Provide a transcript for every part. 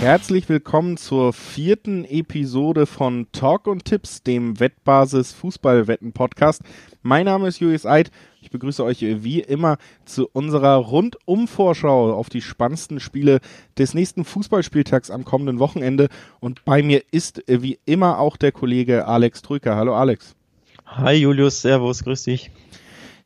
Herzlich willkommen zur vierten Episode von Talk und Tipps, dem Wettbasis Fußballwetten Podcast. Mein Name ist Julius Eid. Ich begrüße euch wie immer zu unserer Rundum-Vorschau auf die spannendsten Spiele des nächsten Fußballspieltags am kommenden Wochenende. Und bei mir ist wie immer auch der Kollege Alex Trücker. Hallo Alex. Hi Julius, Servus, grüß dich.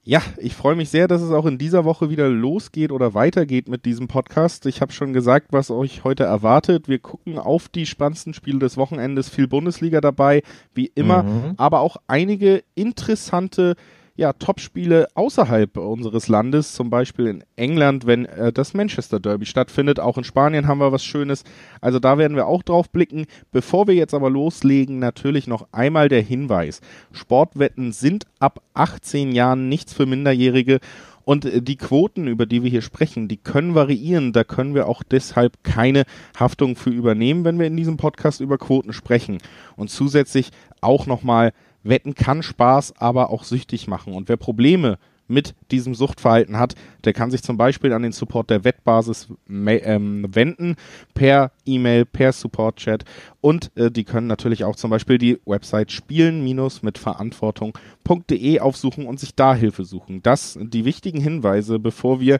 Ja, ich freue mich sehr, dass es auch in dieser Woche wieder losgeht oder weitergeht mit diesem Podcast. Ich habe schon gesagt, was euch heute erwartet. Wir gucken auf die spannendsten Spiele des Wochenendes, viel Bundesliga dabei, wie immer, mhm. aber auch einige interessante ja, Top-Spiele außerhalb unseres Landes, zum Beispiel in England, wenn äh, das Manchester Derby stattfindet. Auch in Spanien haben wir was Schönes. Also da werden wir auch drauf blicken. Bevor wir jetzt aber loslegen, natürlich noch einmal der Hinweis. Sportwetten sind ab 18 Jahren nichts für Minderjährige. Und äh, die Quoten, über die wir hier sprechen, die können variieren. Da können wir auch deshalb keine Haftung für übernehmen, wenn wir in diesem Podcast über Quoten sprechen. Und zusätzlich auch nochmal Wetten kann Spaß, aber auch süchtig machen. Und wer Probleme mit diesem Suchtverhalten hat, der kann sich zum Beispiel an den Support der Wettbasis ähm, wenden, per E-Mail, per Support-Chat und äh, die können natürlich auch zum Beispiel die Website spielen-mitverantwortung.de aufsuchen und sich da Hilfe suchen. Das die wichtigen Hinweise, bevor wir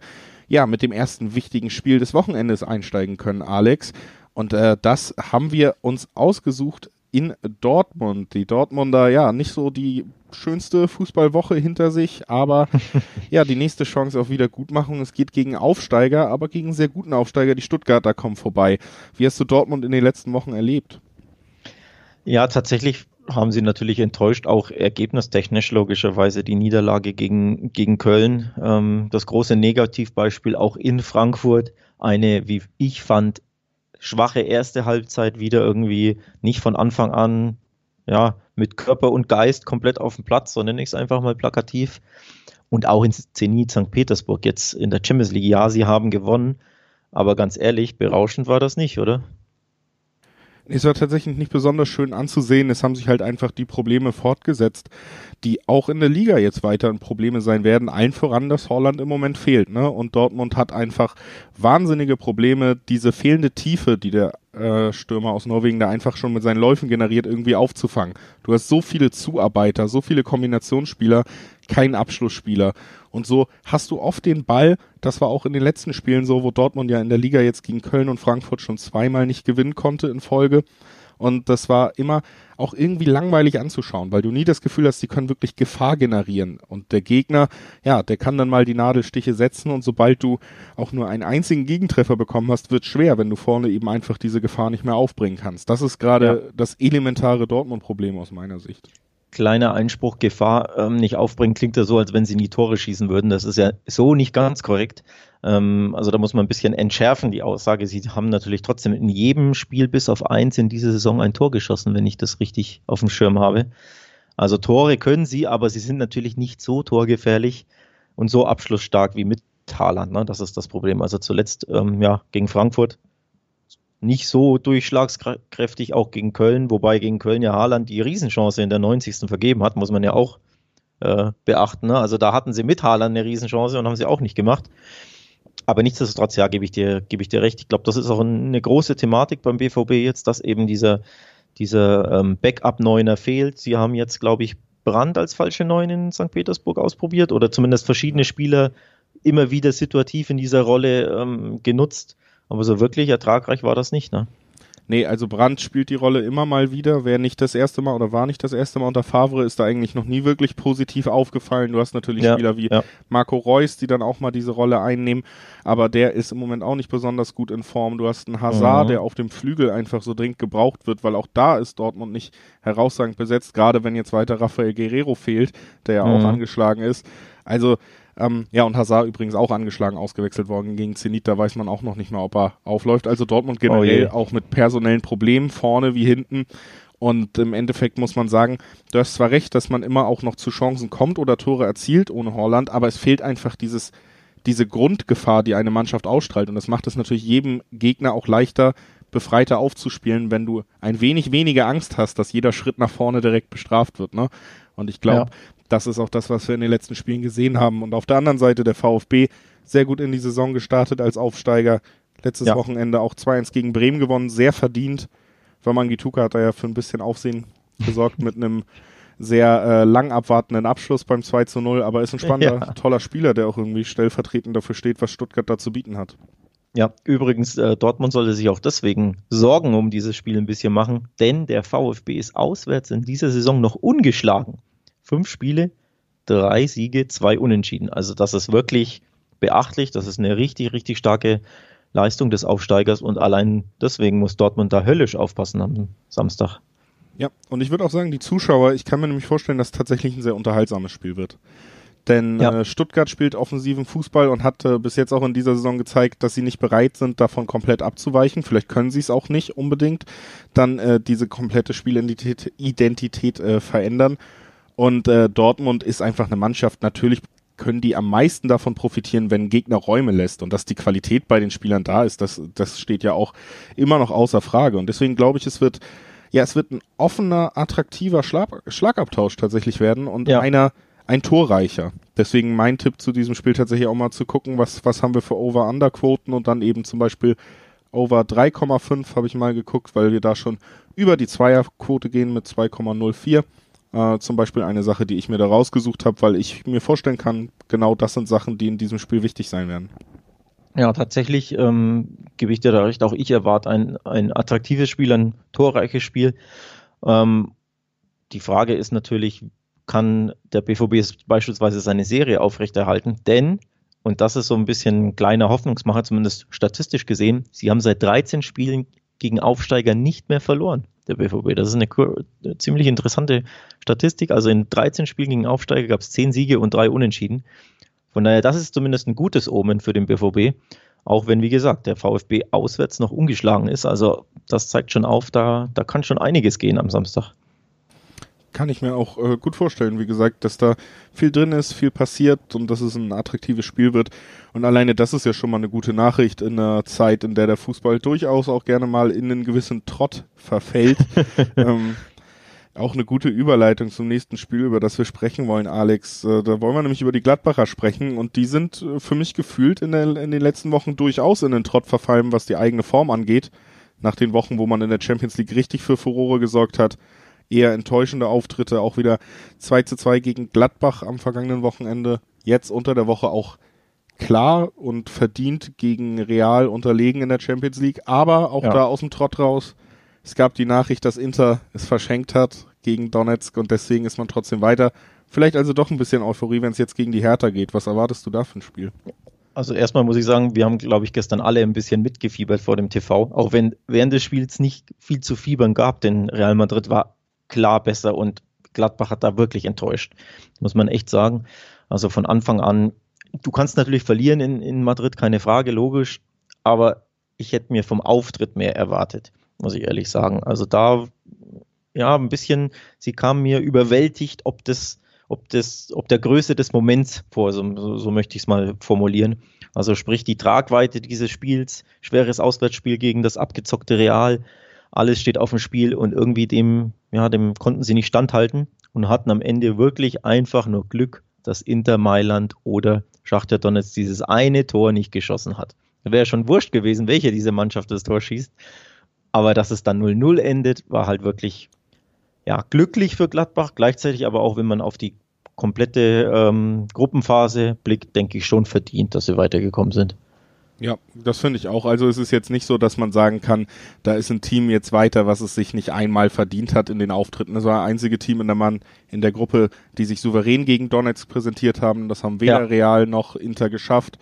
ja mit dem ersten wichtigen Spiel des Wochenendes einsteigen können, Alex. Und äh, das haben wir uns ausgesucht in Dortmund. Die Dortmunder, ja, nicht so die schönste Fußballwoche hinter sich, aber ja, die nächste Chance auf Wiedergutmachung. Es geht gegen Aufsteiger, aber gegen sehr guten Aufsteiger. Die Stuttgarter kommen vorbei. Wie hast du Dortmund in den letzten Wochen erlebt? Ja, tatsächlich haben sie natürlich enttäuscht, auch ergebnistechnisch logischerweise die Niederlage gegen, gegen Köln. Ähm, das große Negativbeispiel auch in Frankfurt. Eine, wie ich fand, schwache erste Halbzeit wieder irgendwie nicht von Anfang an ja, mit Körper und Geist komplett auf dem Platz, sondern ich es einfach mal plakativ. Und auch in Zenit St. Petersburg jetzt in der Champions League. Ja, sie haben gewonnen, aber ganz ehrlich, berauschend war das nicht, oder? Es war tatsächlich nicht besonders schön anzusehen. Es haben sich halt einfach die Probleme fortgesetzt, die auch in der Liga jetzt weiter Probleme sein werden. Allen voran, dass Holland im Moment fehlt. Ne? Und Dortmund hat einfach wahnsinnige Probleme, diese fehlende Tiefe, die der Stürmer aus Norwegen da einfach schon mit seinen Läufen generiert, irgendwie aufzufangen. Du hast so viele Zuarbeiter, so viele Kombinationsspieler, keinen Abschlussspieler. Und so hast du oft den Ball, das war auch in den letzten Spielen so, wo Dortmund ja in der Liga jetzt gegen Köln und Frankfurt schon zweimal nicht gewinnen konnte in Folge. Und das war immer auch irgendwie langweilig anzuschauen, weil du nie das Gefühl hast, die können wirklich Gefahr generieren. Und der Gegner, ja, der kann dann mal die Nadelstiche setzen und sobald du auch nur einen einzigen Gegentreffer bekommen hast, wird schwer, wenn du vorne eben einfach diese Gefahr nicht mehr aufbringen kannst. Das ist gerade ja. das elementare Dortmund-Problem aus meiner Sicht kleiner Einspruch Gefahr ähm, nicht aufbringen, klingt ja so, als wenn sie nie Tore schießen würden. Das ist ja so nicht ganz korrekt. Ähm, also da muss man ein bisschen entschärfen, die Aussage. Sie haben natürlich trotzdem in jedem Spiel bis auf eins in dieser Saison ein Tor geschossen, wenn ich das richtig auf dem Schirm habe. Also Tore können sie, aber sie sind natürlich nicht so torgefährlich und so abschlussstark wie mit Haaland. Ne? Das ist das Problem. Also zuletzt ähm, ja, gegen Frankfurt nicht so durchschlagskräftig, auch gegen Köln, wobei gegen Köln ja Haaland die Riesenchance in der 90. vergeben hat, muss man ja auch äh, beachten. Ne? Also da hatten sie mit Haaland eine Riesenchance und haben sie auch nicht gemacht. Aber nichtsdestotrotz, ja, gebe ich dir, gebe ich dir recht. Ich glaube, das ist auch eine große Thematik beim BVB jetzt, dass eben dieser, dieser ähm, Backup-Neuner fehlt. Sie haben jetzt, glaube ich, Brand als falsche Neun in St. Petersburg ausprobiert oder zumindest verschiedene Spieler immer wieder situativ in dieser Rolle ähm, genutzt. Aber so wirklich ertragreich war das nicht, ne? Nee, also Brandt spielt die Rolle immer mal wieder. Wer nicht das erste Mal oder war nicht das erste Mal unter Favre, ist da eigentlich noch nie wirklich positiv aufgefallen. Du hast natürlich ja, Spieler wie ja. Marco Reus, die dann auch mal diese Rolle einnehmen, aber der ist im Moment auch nicht besonders gut in Form. Du hast einen Hazard, mhm. der auf dem Flügel einfach so dringend gebraucht wird, weil auch da ist Dortmund nicht herausragend besetzt, gerade wenn jetzt weiter Rafael Guerrero fehlt, der ja mhm. auch angeschlagen ist. Also ähm, ja, und Hazard übrigens auch angeschlagen ausgewechselt worden gegen Zenit. Da weiß man auch noch nicht mal, ob er aufläuft. Also Dortmund generell oh auch mit personellen Problemen vorne wie hinten. Und im Endeffekt muss man sagen, du hast zwar recht, dass man immer auch noch zu Chancen kommt oder Tore erzielt ohne Holland, aber es fehlt einfach dieses, diese Grundgefahr, die eine Mannschaft ausstrahlt. Und das macht es natürlich jedem Gegner auch leichter, befreiter aufzuspielen, wenn du ein wenig weniger Angst hast, dass jeder Schritt nach vorne direkt bestraft wird. Ne? Und ich glaube, ja das ist auch das, was wir in den letzten Spielen gesehen haben. Und auf der anderen Seite der VfB sehr gut in die Saison gestartet als Aufsteiger, letztes ja. Wochenende auch 2-1 gegen Bremen gewonnen, sehr verdient. Wamangituka hat da ja für ein bisschen Aufsehen gesorgt mit einem sehr äh, lang abwartenden Abschluss beim 2 zu 0, aber ist ein spannender, ja. toller Spieler, der auch irgendwie stellvertretend dafür steht, was Stuttgart da zu bieten hat. Ja, übrigens, äh, Dortmund sollte sich auch deswegen Sorgen um dieses Spiel ein bisschen machen, denn der VfB ist auswärts in dieser Saison noch ungeschlagen. Fünf Spiele, drei Siege, zwei Unentschieden. Also das ist wirklich beachtlich, das ist eine richtig, richtig starke Leistung des Aufsteigers und allein deswegen muss Dortmund da höllisch aufpassen am Samstag. Ja, und ich würde auch sagen, die Zuschauer, ich kann mir nämlich vorstellen, dass es tatsächlich ein sehr unterhaltsames Spiel wird. Denn ja. äh, Stuttgart spielt offensiven Fußball und hat äh, bis jetzt auch in dieser Saison gezeigt, dass sie nicht bereit sind, davon komplett abzuweichen. Vielleicht können sie es auch nicht unbedingt. Dann äh, diese komplette Spielidentität Identität, äh, verändern. Und äh, Dortmund ist einfach eine Mannschaft. Natürlich können die am meisten davon profitieren, wenn ein Gegner Räume lässt und dass die Qualität bei den Spielern da ist. Das, das steht ja auch immer noch außer Frage. Und deswegen glaube ich, es wird ja, es wird ein offener, attraktiver Schlag, Schlagabtausch tatsächlich werden und ja. einer ein torreicher. Deswegen mein Tipp zu diesem Spiel tatsächlich auch mal zu gucken, was, was haben wir für Over-Under-Quoten und dann eben zum Beispiel Over 3,5 habe ich mal geguckt, weil wir da schon über die Zweierquote gehen mit 2,04. Äh, zum Beispiel eine Sache, die ich mir da rausgesucht habe, weil ich mir vorstellen kann, genau das sind Sachen, die in diesem Spiel wichtig sein werden. Ja, tatsächlich ähm, gebe ich dir da recht. Auch ich erwarte ein, ein attraktives Spiel, ein torreiches Spiel. Ähm, die Frage ist natürlich, kann der BVB beispielsweise seine Serie aufrechterhalten? Denn, und das ist so ein bisschen ein kleiner Hoffnungsmacher, zumindest statistisch gesehen, sie haben seit 13 Spielen gegen Aufsteiger nicht mehr verloren, der BVB. Das ist eine, eine ziemlich interessante Statistik. Also in 13 Spielen gegen Aufsteiger gab es 10 Siege und 3 Unentschieden. Von daher, das ist zumindest ein gutes Omen für den BVB. Auch wenn, wie gesagt, der VfB auswärts noch ungeschlagen ist. Also das zeigt schon auf, da, da kann schon einiges gehen am Samstag kann ich mir auch äh, gut vorstellen, wie gesagt, dass da viel drin ist, viel passiert und dass es ein attraktives Spiel wird. Und alleine das ist ja schon mal eine gute Nachricht in einer Zeit, in der der Fußball durchaus auch gerne mal in einen gewissen Trott verfällt. ähm, auch eine gute Überleitung zum nächsten Spiel, über das wir sprechen wollen, Alex. Äh, da wollen wir nämlich über die Gladbacher sprechen und die sind äh, für mich gefühlt in, der, in den letzten Wochen durchaus in den Trott verfallen, was die eigene Form angeht. Nach den Wochen, wo man in der Champions League richtig für Furore gesorgt hat eher enttäuschende Auftritte. Auch wieder 2 zu 2 gegen Gladbach am vergangenen Wochenende. Jetzt unter der Woche auch klar und verdient gegen Real unterlegen in der Champions League. Aber auch ja. da aus dem Trott raus. Es gab die Nachricht, dass Inter es verschenkt hat gegen Donetsk und deswegen ist man trotzdem weiter. Vielleicht also doch ein bisschen Euphorie, wenn es jetzt gegen die Hertha geht. Was erwartest du da für ein Spiel? Also erstmal muss ich sagen, wir haben, glaube ich, gestern alle ein bisschen mitgefiebert vor dem TV, auch wenn während des Spiels nicht viel zu fiebern gab, denn Real Madrid war klar besser und Gladbach hat da wirklich enttäuscht, muss man echt sagen. Also von Anfang an, du kannst natürlich verlieren in, in Madrid, keine Frage, logisch, aber ich hätte mir vom Auftritt mehr erwartet, muss ich ehrlich sagen. Also da, ja, ein bisschen, sie kam mir überwältigt, ob das, ob das, ob der Größe des Moments vor, so, so, so möchte ich es mal formulieren. Also sprich die Tragweite dieses Spiels, schweres Auswärtsspiel gegen das abgezockte Real, alles steht auf dem Spiel und irgendwie dem, ja, dem konnten sie nicht standhalten und hatten am Ende wirklich einfach nur Glück, dass Inter Mailand oder Schachter Donetsk dieses eine Tor nicht geschossen hat. Wäre schon wurscht gewesen, welche diese Mannschaft das Tor schießt. Aber dass es dann 0-0 endet, war halt wirklich ja, glücklich für Gladbach. Gleichzeitig aber auch, wenn man auf die komplette ähm, Gruppenphase blickt, denke ich schon verdient, dass sie weitergekommen sind. Ja, das finde ich auch. Also es ist jetzt nicht so, dass man sagen kann, da ist ein Team jetzt weiter, was es sich nicht einmal verdient hat in den Auftritten. Das war das einzige Team in der Mann in der Gruppe, die sich souverän gegen Donetsk präsentiert haben. Das haben weder ja. Real noch Inter geschafft.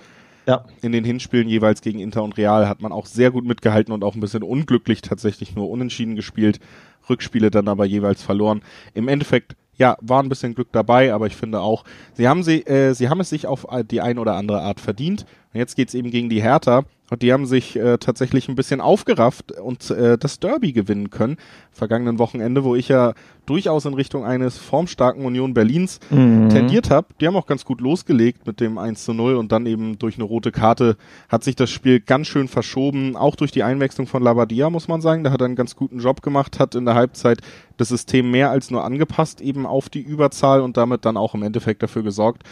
Ja. In den Hinspielen jeweils gegen Inter und Real hat man auch sehr gut mitgehalten und auch ein bisschen unglücklich tatsächlich nur unentschieden gespielt. Rückspiele dann aber jeweils verloren. Im Endeffekt ja, war ein bisschen Glück dabei, aber ich finde auch, sie haben sie, äh, sie haben es sich auf die ein oder andere Art verdient. Und jetzt geht's eben gegen die Hertha und die haben sich äh, tatsächlich ein bisschen aufgerafft und äh, das Derby gewinnen können. Vergangenen Wochenende, wo ich ja durchaus in Richtung eines formstarken Union Berlins mhm. tendiert habe. Die haben auch ganz gut losgelegt mit dem 1 zu 0 und dann eben durch eine rote Karte hat sich das Spiel ganz schön verschoben. Auch durch die Einwechslung von Labadia, muss man sagen. Da hat er einen ganz guten Job gemacht, hat in der Halbzeit das System mehr als nur angepasst, eben auf die Überzahl und damit dann auch im Endeffekt dafür gesorgt,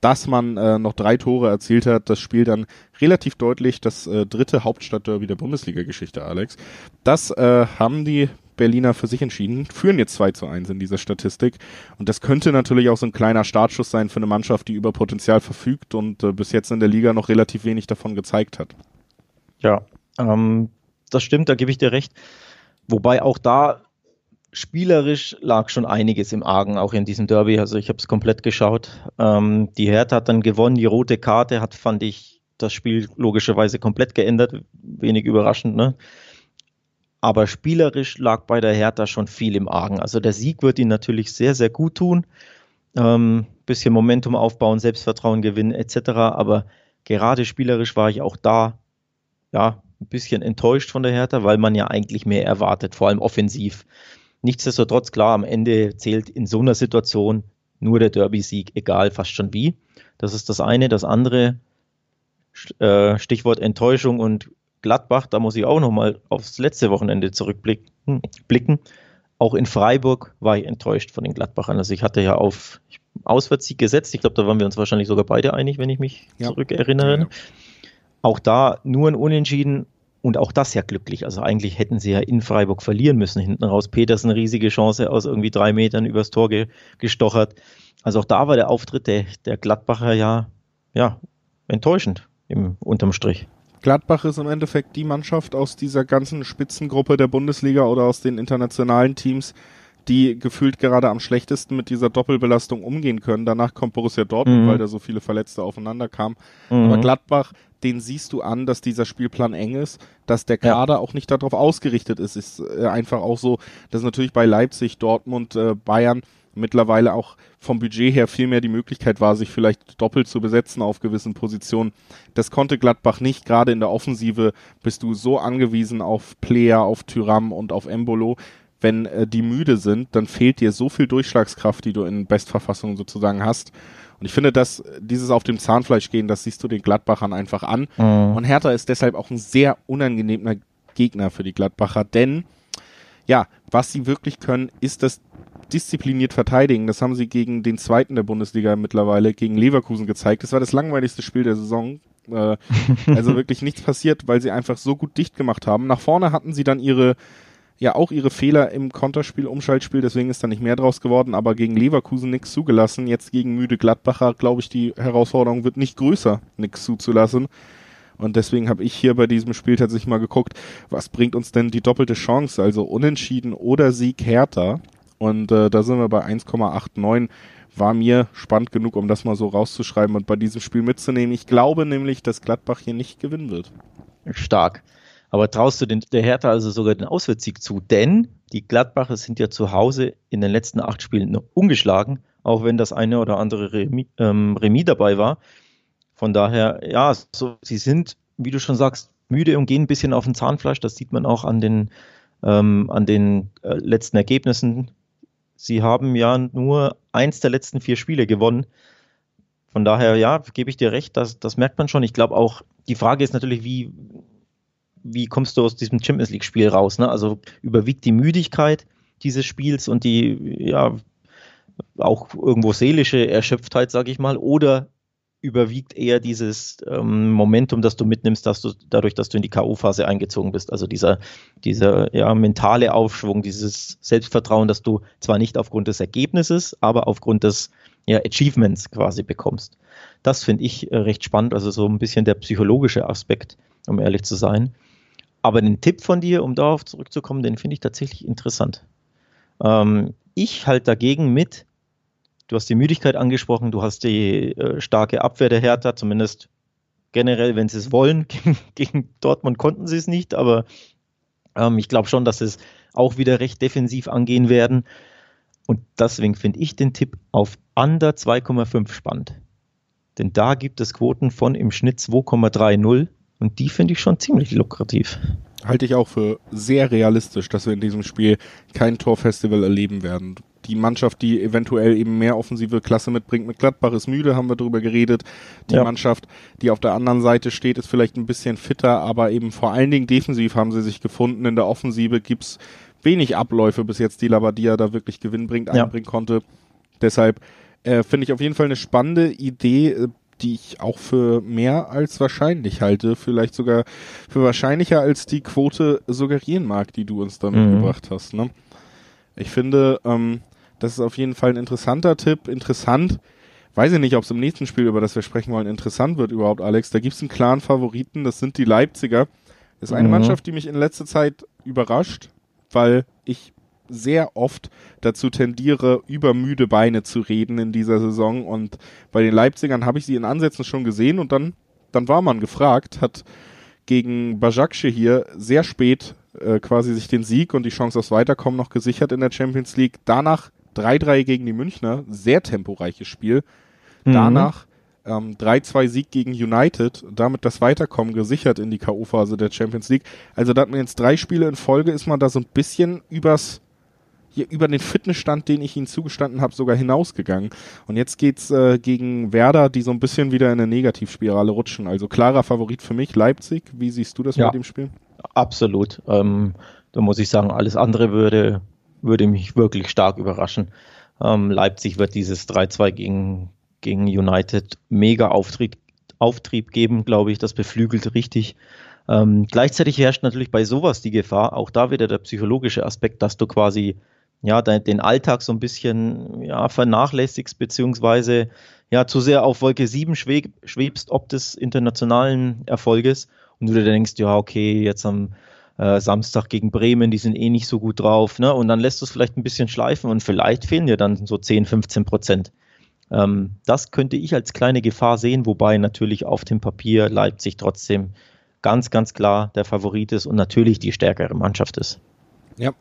dass man äh, noch drei Tore erzielt hat. Das Spiel dann relativ deutlich das äh, dritte Hauptstadtderby der Bundesliga-Geschichte, Alex. Das äh, haben die Berliner für sich entschieden, führen jetzt 2 zu 1 in dieser Statistik. Und das könnte natürlich auch so ein kleiner Startschuss sein für eine Mannschaft, die über Potenzial verfügt und äh, bis jetzt in der Liga noch relativ wenig davon gezeigt hat. Ja, ähm, das stimmt, da gebe ich dir recht. Wobei auch da spielerisch lag schon einiges im Argen, auch in diesem Derby. Also ich habe es komplett geschaut. Ähm, die Hertha hat dann gewonnen, die rote Karte hat, fand ich, das Spiel logischerweise komplett geändert. Wenig überraschend, ne? Aber spielerisch lag bei der Hertha schon viel im Argen. Also der Sieg wird ihnen natürlich sehr, sehr gut tun. Ähm, bisschen Momentum aufbauen, Selbstvertrauen gewinnen etc. Aber gerade spielerisch war ich auch da, ja, ein bisschen enttäuscht von der Hertha, weil man ja eigentlich mehr erwartet, vor allem offensiv. Nichtsdestotrotz, klar, am Ende zählt in so einer Situation nur der Derby-Sieg, egal fast schon wie. Das ist das eine. Das andere, äh, Stichwort Enttäuschung und Gladbach, da muss ich auch nochmal aufs letzte Wochenende zurückblicken. Blicken. Auch in Freiburg war ich enttäuscht von den Gladbachern. Also ich hatte ja auf Auswärtssieg gesetzt. Ich glaube, da waren wir uns wahrscheinlich sogar beide einig, wenn ich mich ja. zurückerinnere. Ja. Auch da nur ein Unentschieden und auch das ja glücklich. Also eigentlich hätten sie ja in Freiburg verlieren müssen. Hinten raus Petersen riesige Chance aus irgendwie drei Metern übers Tor ge gestochert. Also auch da war der Auftritt der, der Gladbacher ja, ja enttäuschend im unterm Strich. Gladbach ist im Endeffekt die Mannschaft aus dieser ganzen Spitzengruppe der Bundesliga oder aus den internationalen Teams, die gefühlt gerade am schlechtesten mit dieser Doppelbelastung umgehen können. Danach kommt Borussia Dortmund, mhm. weil da so viele Verletzte aufeinander kamen. Mhm. Aber Gladbach, den siehst du an, dass dieser Spielplan eng ist, dass der Kader ja. auch nicht darauf ausgerichtet ist. Ist äh, einfach auch so, dass natürlich bei Leipzig, Dortmund, äh, Bayern mittlerweile auch vom Budget her viel mehr die Möglichkeit war, sich vielleicht doppelt zu besetzen auf gewissen Positionen. Das konnte Gladbach nicht. Gerade in der Offensive bist du so angewiesen auf Player, auf Tyram und auf Embolo. Wenn äh, die müde sind, dann fehlt dir so viel Durchschlagskraft, die du in Bestverfassung sozusagen hast. Und ich finde, dass dieses auf dem Zahnfleisch gehen, das siehst du den Gladbachern einfach an. Mhm. Und Hertha ist deshalb auch ein sehr unangenehmer Gegner für die Gladbacher, denn ja, was sie wirklich können, ist das diszipliniert verteidigen. Das haben sie gegen den zweiten der Bundesliga mittlerweile, gegen Leverkusen gezeigt. Das war das langweiligste Spiel der Saison. Äh, also wirklich nichts passiert, weil sie einfach so gut dicht gemacht haben. Nach vorne hatten sie dann ihre, ja auch ihre Fehler im Konterspiel, Umschaltspiel, deswegen ist da nicht mehr draus geworden, aber gegen Leverkusen nichts zugelassen. Jetzt gegen müde Gladbacher, glaube ich, die Herausforderung wird nicht größer, nichts zuzulassen. Und deswegen habe ich hier bei diesem Spiel tatsächlich mal geguckt, was bringt uns denn die doppelte Chance, also Unentschieden oder Sieg härter. Und äh, da sind wir bei 1,89. War mir spannend genug, um das mal so rauszuschreiben und bei diesem Spiel mitzunehmen. Ich glaube nämlich, dass Gladbach hier nicht gewinnen wird. Stark. Aber traust du den, der Hertha also sogar den Auswärtssieg zu? Denn die Gladbacher sind ja zu Hause in den letzten acht Spielen noch ungeschlagen, auch wenn das eine oder andere Remis, ähm, Remis dabei war. Von daher, ja, so, sie sind, wie du schon sagst, müde und gehen ein bisschen auf den Zahnfleisch. Das sieht man auch an den, ähm, an den äh, letzten Ergebnissen Sie haben ja nur eins der letzten vier Spiele gewonnen. Von daher, ja, gebe ich dir recht, das, das merkt man schon. Ich glaube auch, die Frage ist natürlich, wie, wie kommst du aus diesem Champions League-Spiel raus? Ne? Also überwiegt die Müdigkeit dieses Spiels und die, ja, auch irgendwo seelische Erschöpftheit, sage ich mal, oder überwiegt eher dieses ähm, Momentum, das du mitnimmst, dass du dadurch, dass du in die K.O.-Phase eingezogen bist. Also dieser, dieser ja, mentale Aufschwung, dieses Selbstvertrauen, dass du zwar nicht aufgrund des Ergebnisses, aber aufgrund des ja, Achievements quasi bekommst. Das finde ich äh, recht spannend, also so ein bisschen der psychologische Aspekt, um ehrlich zu sein. Aber den Tipp von dir, um darauf zurückzukommen, den finde ich tatsächlich interessant. Ähm, ich halte dagegen mit, Du hast die Müdigkeit angesprochen, du hast die äh, starke Abwehr der Hertha, zumindest generell, wenn sie es wollen. Gegen Dortmund konnten sie es nicht, aber ähm, ich glaube schon, dass sie es auch wieder recht defensiv angehen werden. Und deswegen finde ich den Tipp auf under 2,5 spannend. Denn da gibt es Quoten von im Schnitt 2,30 und die finde ich schon ziemlich lukrativ. Halte ich auch für sehr realistisch, dass wir in diesem Spiel kein Torfestival erleben werden die Mannschaft, die eventuell eben mehr offensive Klasse mitbringt. Mit Gladbach ist müde, haben wir darüber geredet. Die ja. Mannschaft, die auf der anderen Seite steht, ist vielleicht ein bisschen fitter, aber eben vor allen Dingen defensiv haben sie sich gefunden. In der Offensive gibt's wenig Abläufe, bis jetzt die Labadia da wirklich Gewinn bringt, einbringen ja. konnte. Deshalb Äh, Finde ich auf jeden Fall eine spannende Idee, äh, die ich auch für mehr als wahrscheinlich halte. Vielleicht sogar für wahrscheinlicher als die Quote suggerieren mag, die du uns da mhm. mitgebracht hast. Ne? Ich finde, ähm, das ist auf jeden Fall ein interessanter Tipp. Interessant. Weiß ich nicht, ob es im nächsten Spiel, über das wir sprechen wollen, interessant wird überhaupt, Alex. Da gibt es einen klaren Favoriten, das sind die Leipziger. Das ist eine mhm. Mannschaft, die mich in letzter Zeit überrascht, weil ich sehr oft dazu tendiere, über müde Beine zu reden in dieser Saison. Und bei den Leipzigern habe ich sie in Ansätzen schon gesehen und dann, dann war man gefragt, hat gegen Bajakce hier sehr spät äh, quasi sich den Sieg und die Chance aufs Weiterkommen noch gesichert in der Champions League. Danach 3-3 gegen die Münchner, sehr temporeiches Spiel. Mhm. Danach ähm, 3-2 Sieg gegen United, damit das Weiterkommen gesichert in die K.O.-Phase der Champions League. Also da hat man jetzt drei Spiele in Folge, ist man da so ein bisschen übers hier über den Fitnessstand, den ich ihnen zugestanden habe, sogar hinausgegangen. Und jetzt geht's äh, gegen Werder, die so ein bisschen wieder in eine Negativspirale rutschen. Also klarer Favorit für mich, Leipzig. Wie siehst du das ja, mit dem Spiel? Absolut. Ähm, da muss ich sagen, alles andere würde, würde mich wirklich stark überraschen. Ähm, Leipzig wird dieses 3-2 gegen, gegen United mega Auftrieb, Auftrieb geben, glaube ich. Das beflügelt richtig. Ähm, gleichzeitig herrscht natürlich bei sowas die Gefahr, auch da wieder der psychologische Aspekt, dass du quasi ja, den Alltag so ein bisschen ja, vernachlässigst, beziehungsweise ja, zu sehr auf Wolke 7 schweb, schwebst, ob des internationalen Erfolges und du dir denkst, ja, okay, jetzt am äh, Samstag gegen Bremen, die sind eh nicht so gut drauf, ne? Und dann lässt du es vielleicht ein bisschen schleifen und vielleicht fehlen dir dann so 10, 15 Prozent. Ähm, das könnte ich als kleine Gefahr sehen, wobei natürlich auf dem Papier Leipzig trotzdem ganz, ganz klar der Favorit ist und natürlich die stärkere Mannschaft ist. Ja,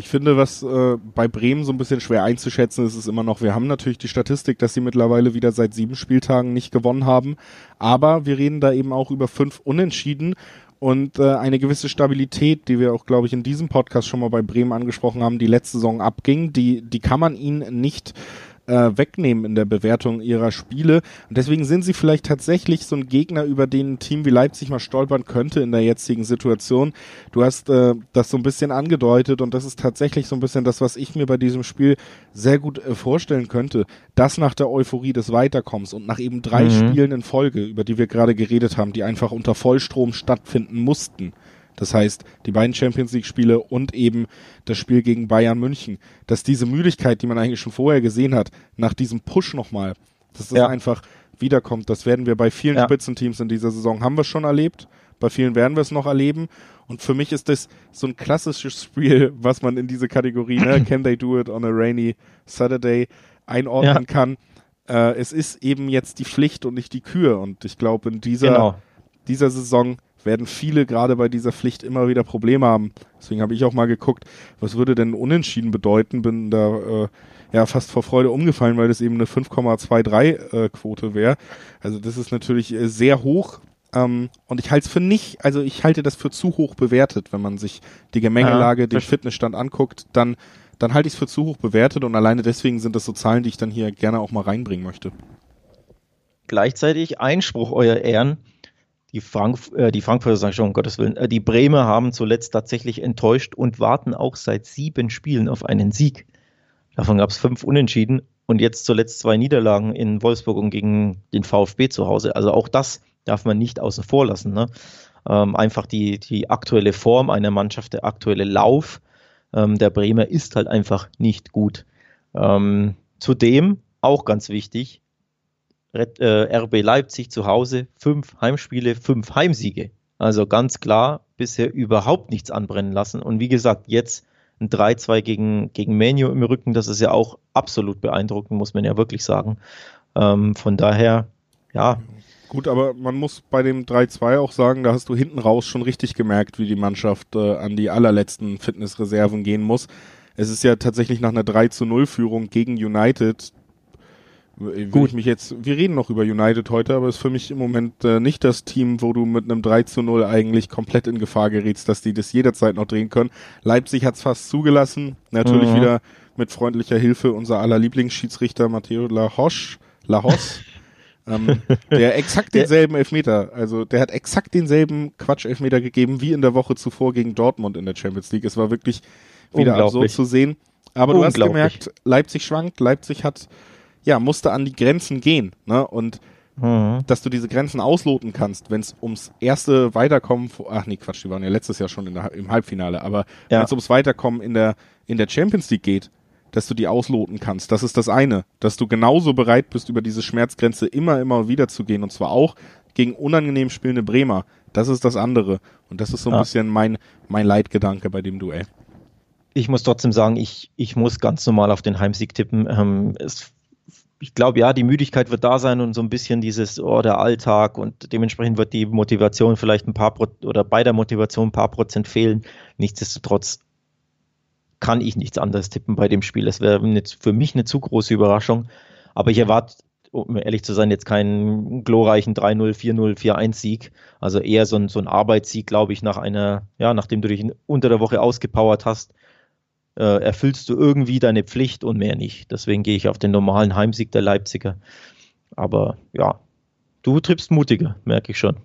ich finde, was äh, bei Bremen so ein bisschen schwer einzuschätzen ist, ist immer noch, wir haben natürlich die Statistik, dass sie mittlerweile wieder seit sieben Spieltagen nicht gewonnen haben. Aber wir reden da eben auch über fünf Unentschieden und äh, eine gewisse Stabilität, die wir auch, glaube ich, in diesem Podcast schon mal bei Bremen angesprochen haben, die letzte Saison abging, die, die kann man ihnen nicht äh, wegnehmen in der Bewertung ihrer Spiele. Und deswegen sind sie vielleicht tatsächlich so ein Gegner, über den ein Team wie Leipzig mal stolpern könnte in der jetzigen Situation. Du hast äh, das so ein bisschen angedeutet und das ist tatsächlich so ein bisschen das, was ich mir bei diesem Spiel sehr gut äh, vorstellen könnte. Das nach der Euphorie des Weiterkommens und nach eben drei mhm. Spielen in Folge, über die wir gerade geredet haben, die einfach unter Vollstrom stattfinden mussten das heißt, die beiden Champions League Spiele und eben das Spiel gegen Bayern München, dass diese Müdigkeit, die man eigentlich schon vorher gesehen hat, nach diesem Push nochmal, dass das ja. einfach wiederkommt. Das werden wir bei vielen ja. Spitzenteams in dieser Saison haben wir schon erlebt. Bei vielen werden wir es noch erleben. Und für mich ist das so ein klassisches Spiel, was man in diese Kategorie, ne, Can They Do It on a Rainy Saturday, einordnen ja. kann. Äh, es ist eben jetzt die Pflicht und nicht die Kür. Und ich glaube, in dieser, genau. dieser Saison werden viele gerade bei dieser Pflicht immer wieder Probleme haben. Deswegen habe ich auch mal geguckt, was würde denn Unentschieden bedeuten? Bin da äh, ja fast vor Freude umgefallen, weil das eben eine 5,23 äh, Quote wäre. Also das ist natürlich äh, sehr hoch. Ähm, und ich halte es für nicht, also ich halte das für zu hoch bewertet, wenn man sich die Gemengelage, ja, den Fitnessstand anguckt, dann, dann halte ich es für zu hoch bewertet und alleine deswegen sind das so Zahlen, die ich dann hier gerne auch mal reinbringen möchte. Gleichzeitig Einspruch, Euer Ehren die, Frank äh, die Frankfurter sagen schon, um Gottes Willen, äh, die Bremer haben zuletzt tatsächlich enttäuscht und warten auch seit sieben Spielen auf einen Sieg. Davon gab es fünf Unentschieden und jetzt zuletzt zwei Niederlagen in Wolfsburg und gegen den VfB zu Hause. Also auch das darf man nicht außen vor lassen. Ne? Ähm, einfach die, die aktuelle Form einer Mannschaft, der aktuelle Lauf ähm, der Bremer ist halt einfach nicht gut. Ähm, zudem, auch ganz wichtig, RB Leipzig zu Hause fünf Heimspiele, fünf Heimsiege. Also ganz klar bisher überhaupt nichts anbrennen lassen. Und wie gesagt, jetzt ein 3-2 gegen, gegen Menu im Rücken, das ist ja auch absolut beeindruckend, muss man ja wirklich sagen. Ähm, von daher, ja. Gut, aber man muss bei dem 3-2 auch sagen, da hast du hinten raus schon richtig gemerkt, wie die Mannschaft äh, an die allerletzten Fitnessreserven gehen muss. Es ist ja tatsächlich nach einer 3 0 Führung gegen United Gut. Ich mich jetzt, wir reden noch über United heute, aber ist für mich im Moment äh, nicht das Team, wo du mit einem 3 zu 0 eigentlich komplett in Gefahr gerätst, dass die das jederzeit noch drehen können. Leipzig hat es fast zugelassen. Natürlich mhm. wieder mit freundlicher Hilfe unser aller Lieblingsschiedsrichter Matteo Lahosch, Lahos, ähm, der exakt denselben Elfmeter, also der hat exakt denselben Quatsch-Elfmeter gegeben wie in der Woche zuvor gegen Dortmund in der Champions League. Es war wirklich wieder absurd zu sehen. Aber du hast gemerkt, Leipzig schwankt, Leipzig hat ja, musste an die Grenzen gehen. Ne? Und mhm. dass du diese Grenzen ausloten kannst, wenn es ums erste Weiterkommen, ach nee, Quatsch, die waren ja letztes Jahr schon der, im Halbfinale, aber ja. wenn es ums Weiterkommen in der, in der Champions League geht, dass du die ausloten kannst. Das ist das eine. Dass du genauso bereit bist, über diese Schmerzgrenze immer, immer wieder zu gehen. Und zwar auch gegen unangenehm spielende Bremer. Das ist das andere. Und das ist so ein ja. bisschen mein, mein Leitgedanke bei dem Duell. Ich muss trotzdem sagen, ich, ich muss ganz normal auf den Heimsieg tippen. Ähm, es ich glaube, ja, die Müdigkeit wird da sein und so ein bisschen dieses, oh, der Alltag und dementsprechend wird die Motivation vielleicht ein paar Pro oder bei der Motivation ein paar Prozent fehlen. Nichtsdestotrotz kann ich nichts anderes tippen bei dem Spiel. Es wäre für mich eine zu große Überraschung. Aber ich erwarte, um ehrlich zu sein, jetzt keinen glorreichen 3-0, 4-0, 4-1-Sieg. Also eher so ein, so ein Arbeitssieg, glaube ich, nach einer, ja, nachdem du dich unter der Woche ausgepowert hast äh, erfüllst du irgendwie deine Pflicht und mehr nicht. Deswegen gehe ich auf den normalen Heimsieg der Leipziger. Aber ja, du trippst mutiger, merke ich schon.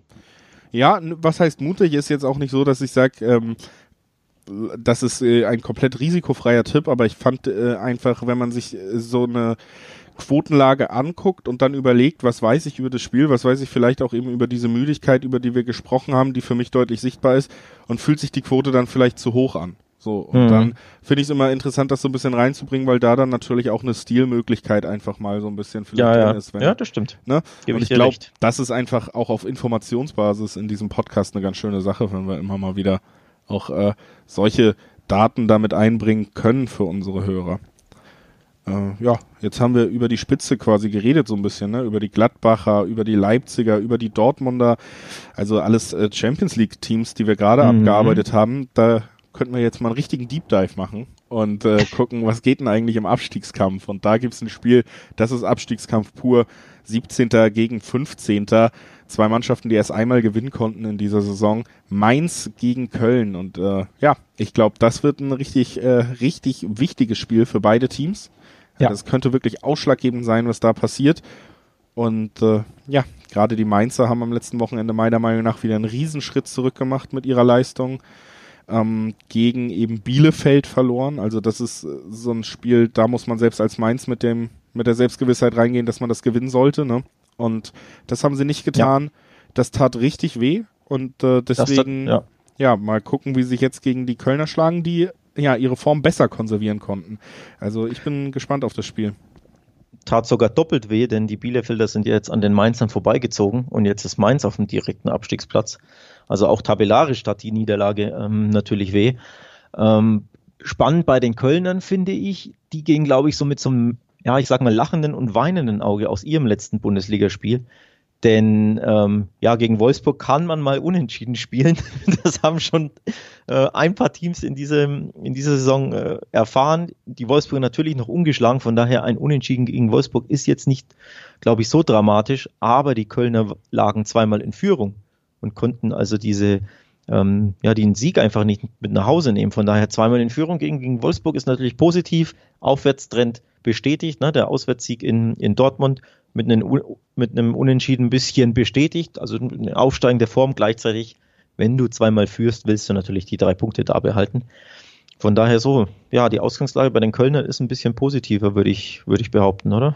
Ja, was heißt mutig? Ist jetzt auch nicht so, dass ich sage, ähm, das ist äh, ein komplett risikofreier Tipp, aber ich fand äh, einfach, wenn man sich äh, so eine Quotenlage anguckt und dann überlegt, was weiß ich über das Spiel, was weiß ich vielleicht auch eben über diese Müdigkeit, über die wir gesprochen haben, die für mich deutlich sichtbar ist, und fühlt sich die Quote dann vielleicht zu hoch an. So, und mhm. dann finde ich es immer interessant, das so ein bisschen reinzubringen, weil da dann natürlich auch eine Stilmöglichkeit einfach mal so ein bisschen vielleicht ja, ja. ist. Wenn, ja, das stimmt. Ne? und ich, ich glaube, das ist einfach auch auf Informationsbasis in diesem Podcast eine ganz schöne Sache, wenn wir immer mal wieder auch äh, solche Daten damit einbringen können für unsere Hörer. Äh, ja, jetzt haben wir über die Spitze quasi geredet so ein bisschen, ne? über die Gladbacher, über die Leipziger, über die Dortmunder, also alles äh, Champions League Teams, die wir gerade mhm. abgearbeitet haben. Da könnten wir jetzt mal einen richtigen Deep Dive machen und äh, gucken, was geht denn eigentlich im Abstiegskampf. Und da gibt's ein Spiel, das ist Abstiegskampf pur. 17. gegen 15. Zwei Mannschaften, die erst einmal gewinnen konnten in dieser Saison. Mainz gegen Köln. Und äh, ja, ich glaube, das wird ein richtig, äh, richtig wichtiges Spiel für beide Teams. Ja. Das könnte wirklich ausschlaggebend sein, was da passiert. Und äh, ja, gerade die Mainzer haben am letzten Wochenende meiner Meinung nach wieder einen Riesenschritt zurückgemacht mit ihrer Leistung ähm, gegen eben Bielefeld verloren. Also das ist äh, so ein Spiel, da muss man selbst als Mainz mit dem mit der Selbstgewissheit reingehen, dass man das gewinnen sollte. Ne? Und das haben sie nicht getan. Ja. Das tat richtig weh und äh, deswegen hat, ja. ja mal gucken, wie sie sich jetzt gegen die Kölner schlagen, die ja ihre Form besser konservieren konnten. Also ich bin gespannt auf das Spiel tat sogar doppelt weh, denn die Bielefelder sind jetzt an den Mainzern vorbeigezogen und jetzt ist Mainz auf dem direkten Abstiegsplatz. Also auch tabellarisch tat die Niederlage ähm, natürlich weh. Ähm, spannend bei den Kölnern finde ich, die gehen, glaube ich, so mit so einem, ja, ich sag mal, lachenden und weinenden Auge aus ihrem letzten Bundesligaspiel. Denn ähm, ja, gegen Wolfsburg kann man mal unentschieden spielen. Das haben schon äh, ein paar Teams in, diesem, in dieser Saison äh, erfahren. Die Wolfsburg natürlich noch ungeschlagen, von daher ein Unentschieden gegen Wolfsburg ist jetzt nicht, glaube ich, so dramatisch. Aber die Kölner lagen zweimal in Führung und konnten also diese, ähm, ja, den Sieg einfach nicht mit nach Hause nehmen. Von daher zweimal in Führung gegen, gegen Wolfsburg ist natürlich positiv. Aufwärtstrend bestätigt, ne? der Auswärtssieg in, in Dortmund mit einem, mit einem Unentschieden ein bisschen bestätigt, also eine aufsteigende Form gleichzeitig. Wenn du zweimal führst, willst du natürlich die drei Punkte da behalten. Von daher so, ja, die Ausgangslage bei den Kölnern ist ein bisschen positiver, würde ich, würde ich behaupten, oder?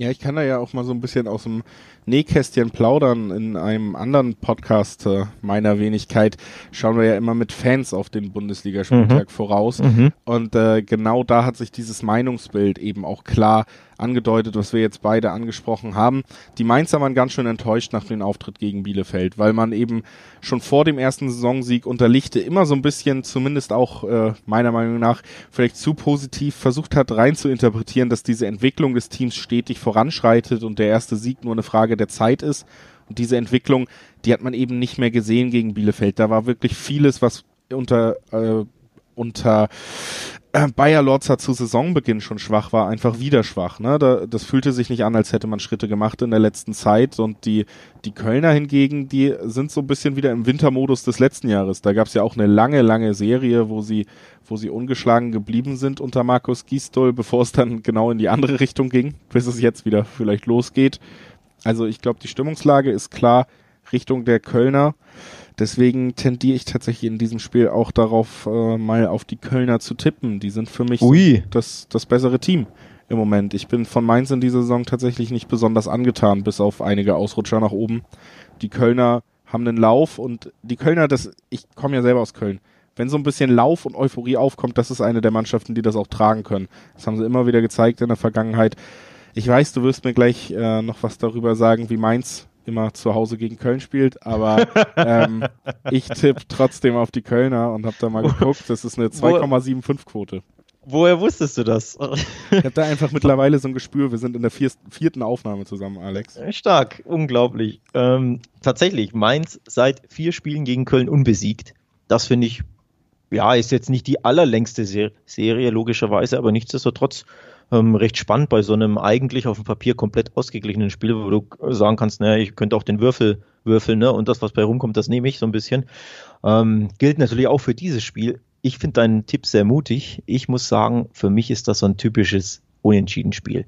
Ja, ich kann da ja auch mal so ein bisschen aus dem Nähkästchen plaudern. In einem anderen Podcast äh, meiner Wenigkeit schauen wir ja immer mit Fans auf den Bundesligaspieltag mhm. voraus. Mhm. Und äh, genau da hat sich dieses Meinungsbild eben auch klar angedeutet, was wir jetzt beide angesprochen haben. Die Mainzer waren ganz schön enttäuscht nach dem Auftritt gegen Bielefeld, weil man eben schon vor dem ersten Saisonsieg unter Lichte immer so ein bisschen, zumindest auch äh, meiner Meinung nach, vielleicht zu positiv versucht hat rein zu interpretieren, dass diese Entwicklung des Teams stetig voranschreitet und der erste Sieg nur eine Frage der Zeit ist. Und diese Entwicklung, die hat man eben nicht mehr gesehen gegen Bielefeld. Da war wirklich vieles, was unter äh, unter äh, Bayer Lorzer zu Saisonbeginn schon schwach war, einfach wieder schwach. Ne? Da, das fühlte sich nicht an, als hätte man Schritte gemacht in der letzten Zeit. Und die, die Kölner hingegen, die sind so ein bisschen wieder im Wintermodus des letzten Jahres. Da gab es ja auch eine lange, lange Serie, wo sie, wo sie ungeschlagen geblieben sind unter Markus Gisdol, bevor es dann genau in die andere Richtung ging, bis es jetzt wieder vielleicht losgeht. Also ich glaube, die Stimmungslage ist klar Richtung der Kölner. Deswegen tendiere ich tatsächlich in diesem Spiel auch darauf, äh, mal auf die Kölner zu tippen. Die sind für mich so das, das bessere Team im Moment. Ich bin von Mainz in dieser Saison tatsächlich nicht besonders angetan, bis auf einige Ausrutscher nach oben. Die Kölner haben einen Lauf und die Kölner, das, ich komme ja selber aus Köln. Wenn so ein bisschen Lauf und Euphorie aufkommt, das ist eine der Mannschaften, die das auch tragen können. Das haben sie immer wieder gezeigt in der Vergangenheit. Ich weiß, du wirst mir gleich äh, noch was darüber sagen, wie Mainz immer zu Hause gegen Köln spielt, aber ähm, ich tippe trotzdem auf die Kölner und habe da mal geguckt. Das ist eine 2,75 Quote. Woher wusstest du das? Ich habe da einfach mittlerweile so ein Gespür. Wir sind in der vierten Aufnahme zusammen, Alex. Stark, unglaublich. Ähm, tatsächlich, Mainz seit vier Spielen gegen Köln unbesiegt. Das finde ich, ja, ist jetzt nicht die allerlängste Serie, logischerweise, aber nichtsdestotrotz ähm, recht spannend bei so einem eigentlich auf dem Papier komplett ausgeglichenen Spiel, wo du sagen kannst, naja, ich könnte auch den Würfel würfeln, ne? Und das, was bei rumkommt, das nehme ich so ein bisschen. Ähm, gilt natürlich auch für dieses Spiel. Ich finde deinen Tipp sehr mutig. Ich muss sagen, für mich ist das so ein typisches Unentschieden-Spiel.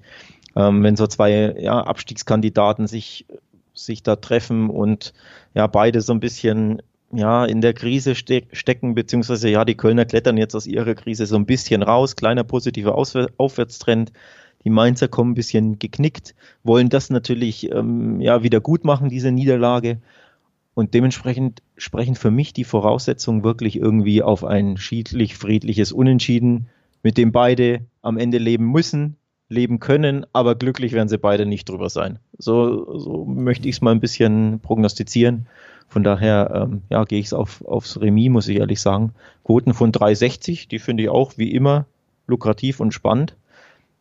Ähm, wenn so zwei ja, Abstiegskandidaten sich, sich da treffen und ja, beide so ein bisschen ja, in der Krise ste stecken, beziehungsweise ja, die Kölner klettern jetzt aus ihrer Krise so ein bisschen raus, kleiner positiver Auswär Aufwärtstrend. Die Mainzer kommen ein bisschen geknickt, wollen das natürlich ähm, ja, wieder gut machen, diese Niederlage. Und dementsprechend sprechen für mich die Voraussetzungen wirklich irgendwie auf ein schiedlich, friedliches Unentschieden, mit dem beide am Ende leben müssen, leben können, aber glücklich werden sie beide nicht drüber sein. So, so möchte ich es mal ein bisschen prognostizieren. Von daher ähm, ja, gehe ich es auf, aufs Remis, muss ich ehrlich sagen. Quoten von 3,60, die finde ich auch wie immer lukrativ und spannend.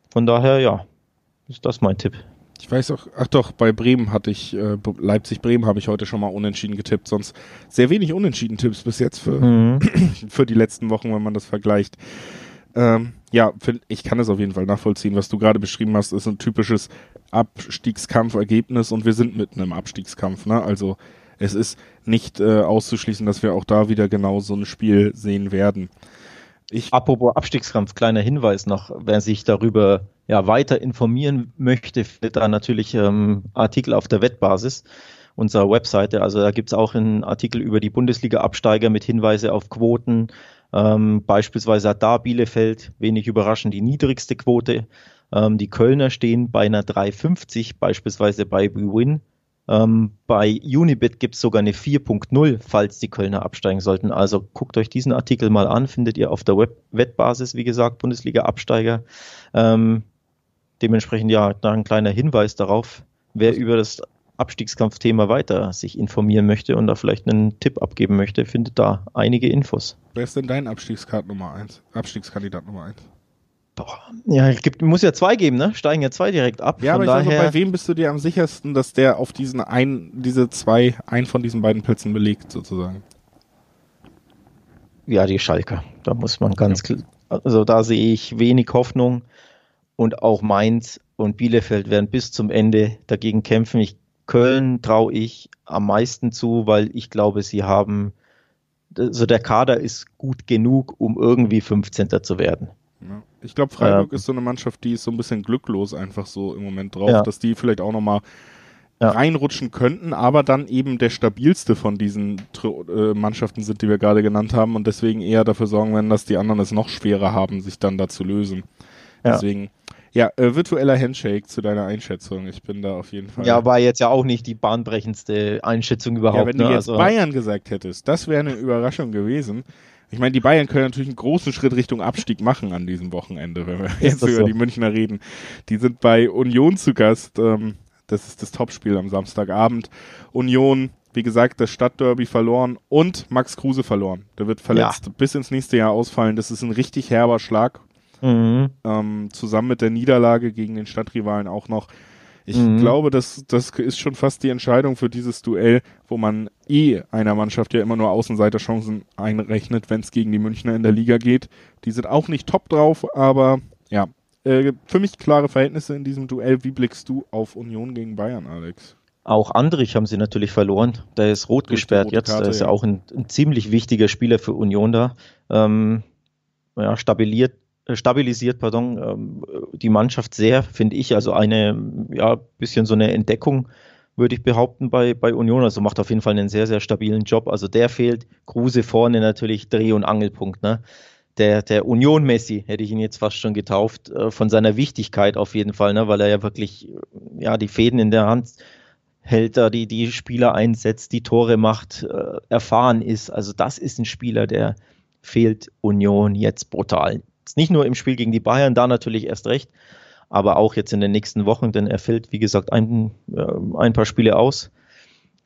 Von daher, ja, ist das mein Tipp. Ich weiß auch, ach doch, bei Bremen hatte ich, äh, Leipzig-Bremen habe ich heute schon mal unentschieden getippt, sonst sehr wenig unentschieden Tipps bis jetzt für, mhm. für die letzten Wochen, wenn man das vergleicht. Ähm, ja, ich kann es auf jeden Fall nachvollziehen, was du gerade beschrieben hast, ist ein typisches Abstiegskampfergebnis und wir sind mitten im Abstiegskampf, ne? Also es ist nicht äh, auszuschließen, dass wir auch da wieder genau so ein Spiel sehen werden. Ich Apropos Abstiegskampf, kleiner Hinweis noch, wer sich darüber ja, weiter informieren möchte, findet da natürlich ähm, Artikel auf der Wettbasis unserer Webseite. Also da gibt es auch einen Artikel über die Bundesliga-Absteiger mit Hinweise auf Quoten. Ähm, beispielsweise hat da Bielefeld, wenig überraschend, die niedrigste Quote. Ähm, die Kölner stehen bei einer 3,50, beispielsweise bei BWin. Ähm, bei Unibit gibt es sogar eine 4.0, falls die Kölner absteigen sollten. Also guckt euch diesen Artikel mal an, findet ihr auf der Web Wettbasis, wie gesagt, Bundesliga-Absteiger. Ähm, dementsprechend ja ein kleiner Hinweis darauf, wer über das Abstiegskampfthema weiter sich informieren möchte und da vielleicht einen Tipp abgeben möchte, findet da einige Infos. Wer ist denn dein Abstiegskandidat Nummer 1? Abstiegskandidat Nummer 1? Boah. Ja, es gibt, muss ja zwei geben, ne? Steigen ja zwei direkt ab. Ja, von aber daher... bei wem bist du dir am sichersten, dass der auf diesen ein, diese zwei, ein von diesen beiden Plätzen belegt, sozusagen? Ja, die Schalke. Da muss man ganz ja. klar, also da sehe ich wenig Hoffnung und auch Mainz und Bielefeld werden bis zum Ende dagegen kämpfen. Ich, Köln traue ich am meisten zu, weil ich glaube, sie haben, also der Kader ist gut genug, um irgendwie 15. zu werden. Ja. Ich glaube, Freiburg ja. ist so eine Mannschaft, die ist so ein bisschen glücklos einfach so im Moment drauf, ja. dass die vielleicht auch nochmal ja. reinrutschen könnten, aber dann eben der stabilste von diesen äh, Mannschaften sind, die wir gerade genannt haben und deswegen eher dafür sorgen werden, dass die anderen es noch schwerer haben, sich dann da zu lösen. Ja. Deswegen, ja, äh, virtueller Handshake zu deiner Einschätzung. Ich bin da auf jeden Fall. Ja, war jetzt ja auch nicht die bahnbrechendste Einschätzung überhaupt. Ja, wenn ne? du jetzt also Bayern gesagt hättest, das wäre eine Überraschung gewesen. Ich meine, die Bayern können natürlich einen großen Schritt Richtung Abstieg machen an diesem Wochenende, wenn wir jetzt über so? die Münchner reden. Die sind bei Union zu Gast. Ähm, das ist das Topspiel am Samstagabend. Union, wie gesagt, das Stadtderby verloren und Max Kruse verloren. Der wird verletzt ja. bis ins nächste Jahr ausfallen. Das ist ein richtig herber Schlag. Mhm. Ähm, zusammen mit der Niederlage gegen den Stadtrivalen auch noch. Ich mhm. glaube, das, das ist schon fast die Entscheidung für dieses Duell, wo man eh einer Mannschaft ja immer nur Außenseiterchancen einrechnet, wenn es gegen die Münchner in der Liga geht. Die sind auch nicht top drauf, aber ja, äh, für mich klare Verhältnisse in diesem Duell. Wie blickst du auf Union gegen Bayern, Alex? Auch Andrich haben sie natürlich verloren. Der ist rot Durch gesperrt jetzt. Karte, der ist ja, ja auch ein, ein, ziemlich wichtiger Spieler für Union da. Ähm, ja, stabiliert, äh, stabilisiert pardon, ähm, die Mannschaft sehr, finde ich. Also eine, ja, bisschen so eine Entdeckung, würde ich behaupten, bei, bei Union. Also macht auf jeden Fall einen sehr, sehr stabilen Job. Also der fehlt. Kruse vorne natürlich Dreh- und Angelpunkt. Ne? der, der Union Messi, hätte ich ihn jetzt fast schon getauft, äh, von seiner Wichtigkeit auf jeden Fall, ne, weil er ja wirklich ja, die Fäden in der Hand hält, da die, die Spieler einsetzt, die Tore macht, äh, erfahren ist. Also das ist ein Spieler, der fehlt Union jetzt brutal. Ist nicht nur im Spiel gegen die Bayern, da natürlich erst recht, aber auch jetzt in den nächsten Wochen, denn er fällt, wie gesagt, ein, äh, ein paar Spiele aus.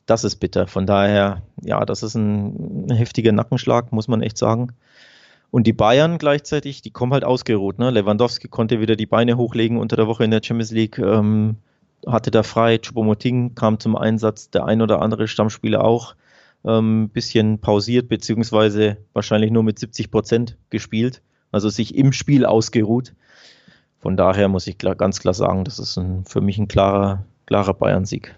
Das ist bitter. Von daher, ja, das ist ein, heftiger Nackenschlag, muss man echt sagen. Und die Bayern gleichzeitig, die kommen halt ausgeruht. Ne? Lewandowski konnte wieder die Beine hochlegen unter der Woche in der Champions League, ähm, hatte da frei. Choupo-Moting kam zum Einsatz, der ein oder andere Stammspieler auch. Ähm, bisschen pausiert, beziehungsweise wahrscheinlich nur mit 70 Prozent gespielt, also sich im Spiel ausgeruht. Von daher muss ich klar, ganz klar sagen, das ist ein, für mich ein klarer, klarer Bayern-Sieg.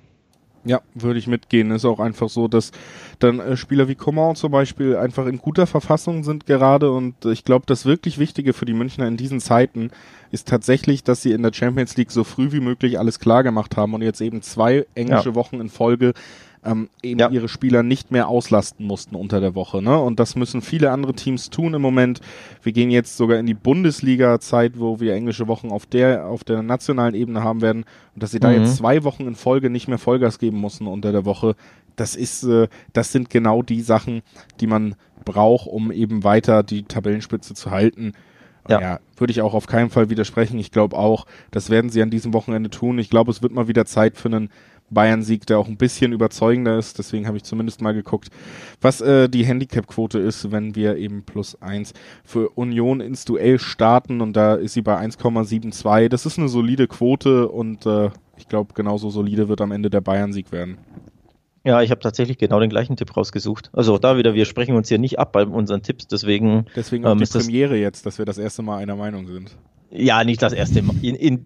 Ja, würde ich mitgehen. Ist auch einfach so, dass dann äh, Spieler wie Coman zum Beispiel einfach in guter Verfassung sind gerade und äh, ich glaube, das wirklich Wichtige für die Münchner in diesen Zeiten ist tatsächlich, dass sie in der Champions League so früh wie möglich alles klar gemacht haben und jetzt eben zwei englische ja. Wochen in Folge ähm, eben ja. ihre Spieler nicht mehr auslasten mussten unter der Woche. Ne? Und das müssen viele andere Teams tun im Moment. Wir gehen jetzt sogar in die Bundesliga-Zeit, wo wir englische Wochen auf der, auf der nationalen Ebene haben werden. Und dass sie da jetzt mhm. zwei Wochen in Folge nicht mehr Vollgas geben mussten unter der Woche, das ist, äh, das sind genau die Sachen, die man braucht, um eben weiter die Tabellenspitze zu halten. Ja. ja. würde ich auch auf keinen Fall widersprechen. Ich glaube auch, das werden sie an diesem Wochenende tun. Ich glaube, es wird mal wieder Zeit für einen Bayern-Sieg, der auch ein bisschen überzeugender ist. Deswegen habe ich zumindest mal geguckt, was äh, die Handicap-Quote ist, wenn wir eben plus eins für Union ins Duell starten. Und da ist sie bei 1,72. Das ist eine solide Quote und äh, ich glaube, genauso solide wird am Ende der Bayern-Sieg werden. Ja, ich habe tatsächlich genau den gleichen Tipp rausgesucht. Also da wieder, wir sprechen uns hier nicht ab bei unseren Tipps, deswegen. Deswegen auch ähm, die Premiere jetzt, dass wir das erste Mal einer Meinung sind. Ja, nicht das erste Mal. In, in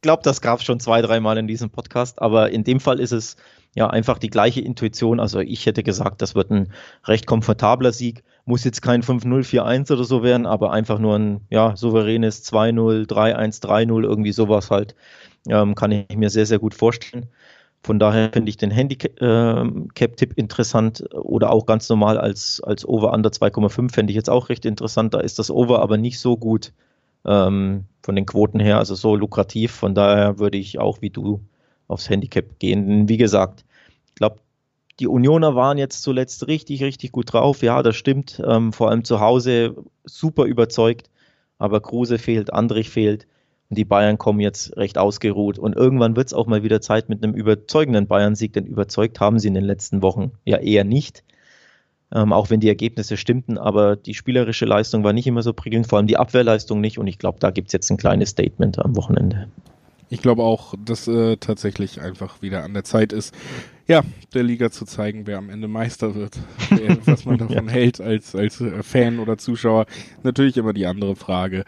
glaube, das gab es schon zwei, dreimal in diesem Podcast, aber in dem Fall ist es ja einfach die gleiche Intuition. Also ich hätte gesagt, das wird ein recht komfortabler Sieg. Muss jetzt kein 5-0, 4-1 oder so werden, aber einfach nur ein ja, souveränes 2-0, 3-1, 3-0, irgendwie sowas halt. Ähm, kann ich mir sehr, sehr gut vorstellen. Von daher finde ich den Handicap-Tipp interessant oder auch ganz normal als, als Over-Under 2,5 fände ich jetzt auch recht interessant. Da ist das Over aber nicht so gut ähm, von den Quoten her, also so lukrativ. Von daher würde ich auch wie du aufs Handicap gehen. Wie gesagt, ich glaube, die Unioner waren jetzt zuletzt richtig, richtig gut drauf. Ja, das stimmt. Ähm, vor allem zu Hause super überzeugt. Aber Kruse fehlt, Andrich fehlt. Und die Bayern kommen jetzt recht ausgeruht. Und irgendwann wird es auch mal wieder Zeit mit einem überzeugenden Bayern-Sieg, denn überzeugt haben sie in den letzten Wochen ja eher nicht ähm, auch wenn die Ergebnisse stimmten, aber die spielerische Leistung war nicht immer so prickelnd, vor allem die Abwehrleistung nicht und ich glaube, da gibt es jetzt ein kleines Statement am Wochenende. Ich glaube auch, dass äh, tatsächlich einfach wieder an der Zeit ist, ja, der Liga zu zeigen, wer am Ende Meister wird. was man davon ja. hält als, als äh, Fan oder Zuschauer. Natürlich immer die andere Frage.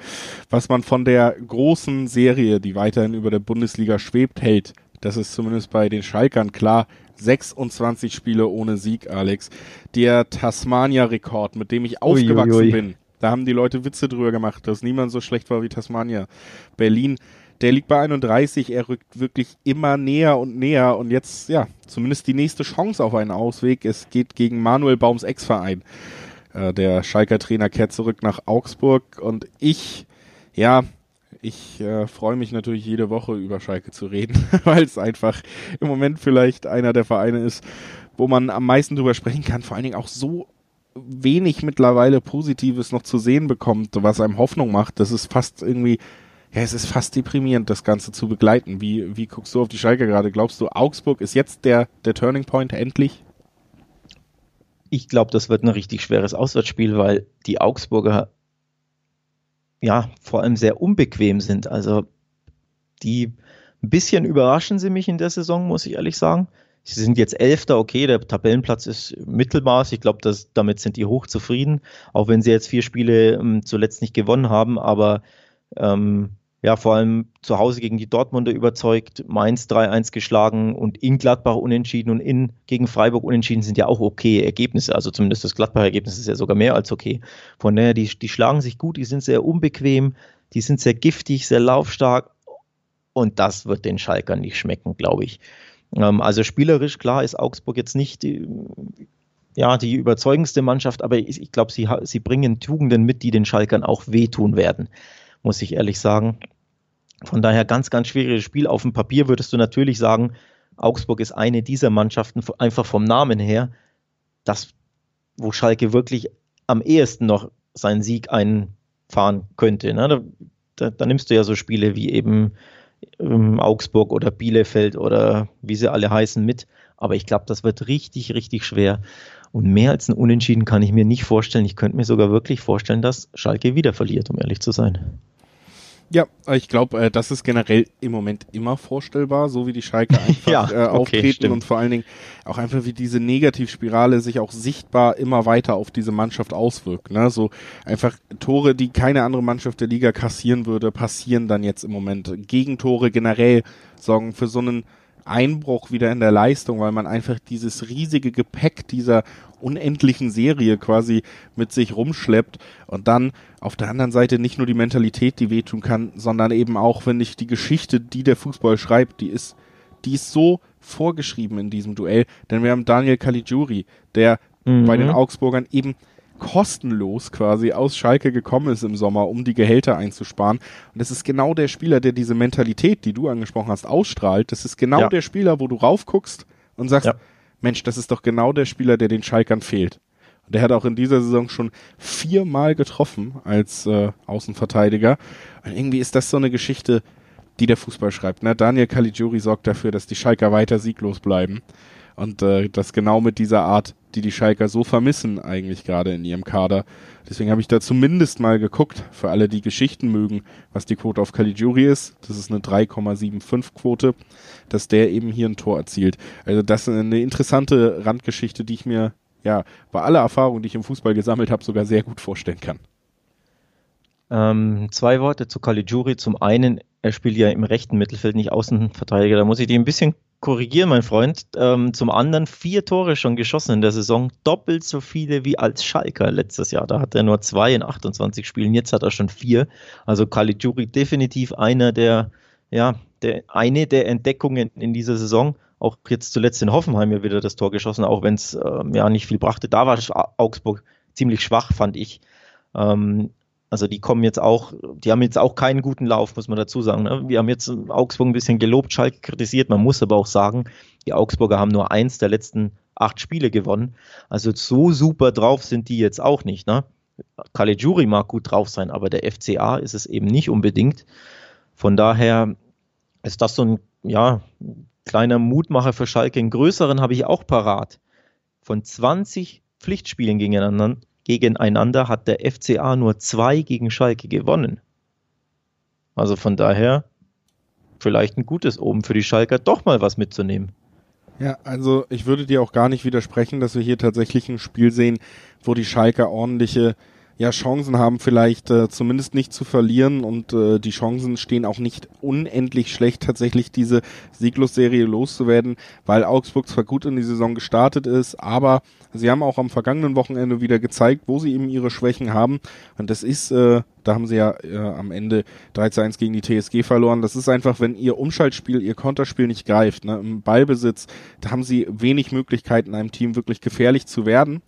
Was man von der großen Serie, die weiterhin über der Bundesliga schwebt, hält. Das ist zumindest bei den Schalkern klar. 26 Spiele ohne Sieg, Alex. Der Tasmania-Rekord, mit dem ich aufgewachsen ui, ui. bin. Da haben die Leute Witze drüber gemacht, dass niemand so schlecht war wie Tasmania. Berlin, der liegt bei 31, er rückt wirklich immer näher und näher und jetzt, ja, zumindest die nächste Chance auf einen Ausweg. Es geht gegen Manuel Baums Ex-Verein. Äh, der Schalker Trainer kehrt zurück nach Augsburg und ich, ja, ich äh, freue mich natürlich jede Woche über Schalke zu reden, weil es einfach im Moment vielleicht einer der Vereine ist, wo man am meisten drüber sprechen kann, vor allen Dingen auch so wenig mittlerweile Positives noch zu sehen bekommt, was einem Hoffnung macht. Das ist fast irgendwie, ja, es ist fast deprimierend, das Ganze zu begleiten. Wie, wie guckst du auf die Schalke gerade? Glaubst du, Augsburg ist jetzt der, der Turning Point endlich? Ich glaube, das wird ein richtig schweres Auswärtsspiel, weil die Augsburger ja, vor allem sehr unbequem sind. Also die ein bisschen überraschen sie mich in der Saison, muss ich ehrlich sagen. Sie sind jetzt Elfter, okay, der Tabellenplatz ist Mittelmaß. Ich glaube, damit sind die hoch zufrieden, auch wenn sie jetzt vier Spiele ähm, zuletzt nicht gewonnen haben. Aber ähm, ja, vor allem zu Hause gegen die Dortmunder überzeugt, Mainz 3-1 geschlagen und in Gladbach unentschieden und in gegen Freiburg unentschieden sind ja auch okay Ergebnisse. Also zumindest das Gladbach-Ergebnis ist ja sogar mehr als okay. Von daher, die, die schlagen sich gut, die sind sehr unbequem, die sind sehr giftig, sehr laufstark und das wird den Schalkern nicht schmecken, glaube ich. Ähm, also spielerisch, klar, ist Augsburg jetzt nicht ja, die überzeugendste Mannschaft, aber ich, ich glaube, sie, sie bringen Tugenden mit, die den Schalkern auch wehtun werden, muss ich ehrlich sagen. Von daher ganz, ganz schwieriges Spiel. Auf dem Papier würdest du natürlich sagen, Augsburg ist eine dieser Mannschaften, einfach vom Namen her, das, wo Schalke wirklich am ehesten noch seinen Sieg einfahren könnte. Ne? Da, da, da, nimmst du ja so Spiele wie eben ähm, Augsburg oder Bielefeld oder wie sie alle heißen mit. Aber ich glaube, das wird richtig, richtig schwer. Und mehr als ein Unentschieden kann ich mir nicht vorstellen. Ich könnte mir sogar wirklich vorstellen, dass Schalke wieder verliert, um ehrlich zu sein. Ja, ich glaube, äh, das ist generell im Moment immer vorstellbar, so wie die Schalke einfach ja, äh, auftreten okay, und vor allen Dingen auch einfach wie diese Negativspirale sich auch sichtbar immer weiter auf diese Mannschaft auswirkt. Ne? So einfach Tore, die keine andere Mannschaft der Liga kassieren würde, passieren dann jetzt im Moment. Gegentore generell sorgen für so einen Einbruch wieder in der Leistung, weil man einfach dieses riesige Gepäck dieser unendlichen Serie quasi mit sich rumschleppt und dann auf der anderen Seite nicht nur die Mentalität, die wehtun kann, sondern eben auch, wenn ich die Geschichte, die der Fußball schreibt, die ist, die ist so vorgeschrieben in diesem Duell, denn wir haben Daniel Caligiuri, der mhm. bei den Augsburgern eben kostenlos quasi aus Schalke gekommen ist im Sommer, um die Gehälter einzusparen. Und das ist genau der Spieler, der diese Mentalität, die du angesprochen hast, ausstrahlt. Das ist genau ja. der Spieler, wo du raufguckst und sagst, ja. Mensch, das ist doch genau der Spieler, der den Schalkern fehlt. Und der hat auch in dieser Saison schon viermal getroffen als äh, Außenverteidiger. Und irgendwie ist das so eine Geschichte, die der Fußball schreibt. Ne? Daniel Caligiuri sorgt dafür, dass die Schalker weiter sieglos bleiben. Und äh, das genau mit dieser Art, die die Schalker so vermissen eigentlich gerade in ihrem Kader. Deswegen habe ich da zumindest mal geguckt, für alle, die Geschichten mögen, was die Quote auf Caligiuri ist. Das ist eine 3,75 Quote, dass der eben hier ein Tor erzielt. Also das ist eine interessante Randgeschichte, die ich mir ja bei aller Erfahrung, die ich im Fußball gesammelt habe, sogar sehr gut vorstellen kann. Ähm, zwei Worte zu Caligiuri. Zum einen, er spielt ja im rechten Mittelfeld, nicht Außenverteidiger. Da muss ich die ein bisschen korrigieren, mein Freund. Ähm, zum anderen vier Tore schon geschossen in der Saison, doppelt so viele wie als Schalker letztes Jahr. Da hat er nur zwei in 28 Spielen, jetzt hat er schon vier. Also Caligiuri definitiv einer der, ja, der, eine der Entdeckungen in dieser Saison. Auch jetzt zuletzt in Hoffenheim ja wieder das Tor geschossen, auch wenn es ähm, ja nicht viel brachte. Da war Augsburg ziemlich schwach, fand ich. Ähm, also die kommen jetzt auch, die haben jetzt auch keinen guten Lauf, muss man dazu sagen. Ne? Wir haben jetzt Augsburg ein bisschen gelobt, Schalke kritisiert. Man muss aber auch sagen, die Augsburger haben nur eins der letzten acht Spiele gewonnen. Also so super drauf sind die jetzt auch nicht. Ne? Caligiuri mag gut drauf sein, aber der FCA ist es eben nicht unbedingt. Von daher ist das so ein ja, kleiner Mutmacher für Schalke. Einen größeren habe ich auch parat. Von 20 Pflichtspielen gegeneinander gegeneinander hat der FCA nur zwei gegen Schalke gewonnen. Also von daher vielleicht ein gutes oben für die Schalker, doch mal was mitzunehmen. Ja, also ich würde dir auch gar nicht widersprechen, dass wir hier tatsächlich ein Spiel sehen, wo die Schalker ordentliche ja, Chancen haben, vielleicht äh, zumindest nicht zu verlieren und äh, die Chancen stehen auch nicht unendlich schlecht, tatsächlich diese Sieglosserie loszuwerden, weil Augsburg zwar gut in die Saison gestartet ist, aber sie haben auch am vergangenen Wochenende wieder gezeigt, wo sie eben ihre Schwächen haben und das ist, äh, da haben sie ja äh, am Ende 3 zu 1 gegen die TSG verloren. Das ist einfach, wenn ihr Umschaltspiel, ihr Konterspiel nicht greift, ne, im Ballbesitz, da haben sie wenig Möglichkeiten, einem Team wirklich gefährlich zu werden.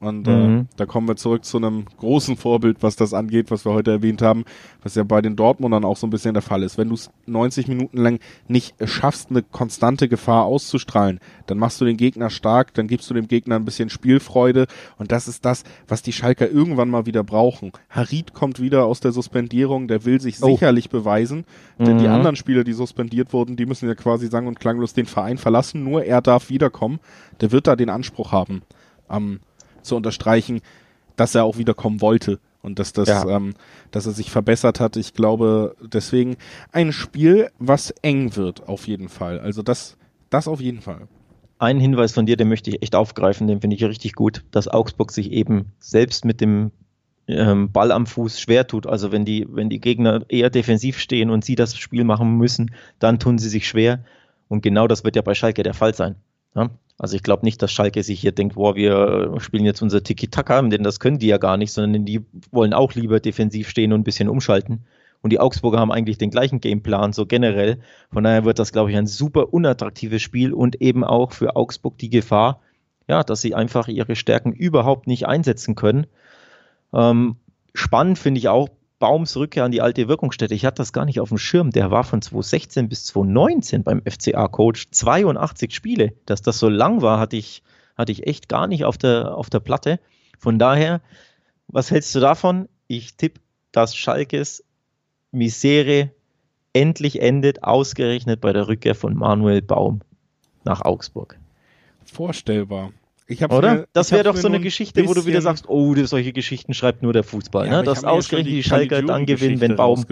Und äh, mhm. äh, da kommen wir zurück zu einem großen Vorbild, was das angeht, was wir heute erwähnt haben, was ja bei den Dortmundern auch so ein bisschen der Fall ist. Wenn du es 90 Minuten lang nicht schaffst, eine konstante Gefahr auszustrahlen, dann machst du den Gegner stark, dann gibst du dem Gegner ein bisschen Spielfreude und das ist das, was die Schalker irgendwann mal wieder brauchen. Harid kommt wieder aus der Suspendierung, der will sich oh. sicherlich beweisen, denn mhm. die anderen Spieler, die suspendiert wurden, die müssen ja quasi sang- und klanglos den Verein verlassen, nur er darf wiederkommen. Der wird da den Anspruch haben, am zu unterstreichen, dass er auch wiederkommen wollte und dass das, ja. ähm, dass er sich verbessert hat. Ich glaube deswegen ein Spiel, was eng wird auf jeden Fall. Also das, das auf jeden Fall. Ein Hinweis von dir, den möchte ich echt aufgreifen, den finde ich richtig gut, dass Augsburg sich eben selbst mit dem ähm, Ball am Fuß schwer tut. Also wenn die, wenn die Gegner eher defensiv stehen und sie das Spiel machen müssen, dann tun sie sich schwer. Und genau das wird ja bei Schalke der Fall sein. Ja? Also ich glaube nicht, dass Schalke sich hier denkt, boah, wir spielen jetzt unser Tiki-Taka, denn das können die ja gar nicht, sondern die wollen auch lieber defensiv stehen und ein bisschen umschalten. Und die Augsburger haben eigentlich den gleichen Gameplan, so generell. Von daher wird das, glaube ich, ein super unattraktives Spiel und eben auch für Augsburg die Gefahr, ja, dass sie einfach ihre Stärken überhaupt nicht einsetzen können. Ähm, spannend finde ich auch Baums Rückkehr an die alte Wirkungsstätte. Ich hatte das gar nicht auf dem Schirm. Der war von 2016 bis 2019 beim FCA-Coach. 82 Spiele. Dass das so lang war, hatte ich, hatte ich echt gar nicht auf der, auf der Platte. Von daher, was hältst du davon? Ich tippe, dass Schalkes Misere endlich endet, ausgerechnet bei der Rückkehr von Manuel Baum nach Augsburg. Vorstellbar. Oder? Mir, das wäre doch so eine Geschichte, wo du wieder sagst, oh, solche Geschichten schreibt nur der Fußball. Ja, ne? Dass ausgerechnet die Schalker dann gewinnen, wenn Baum.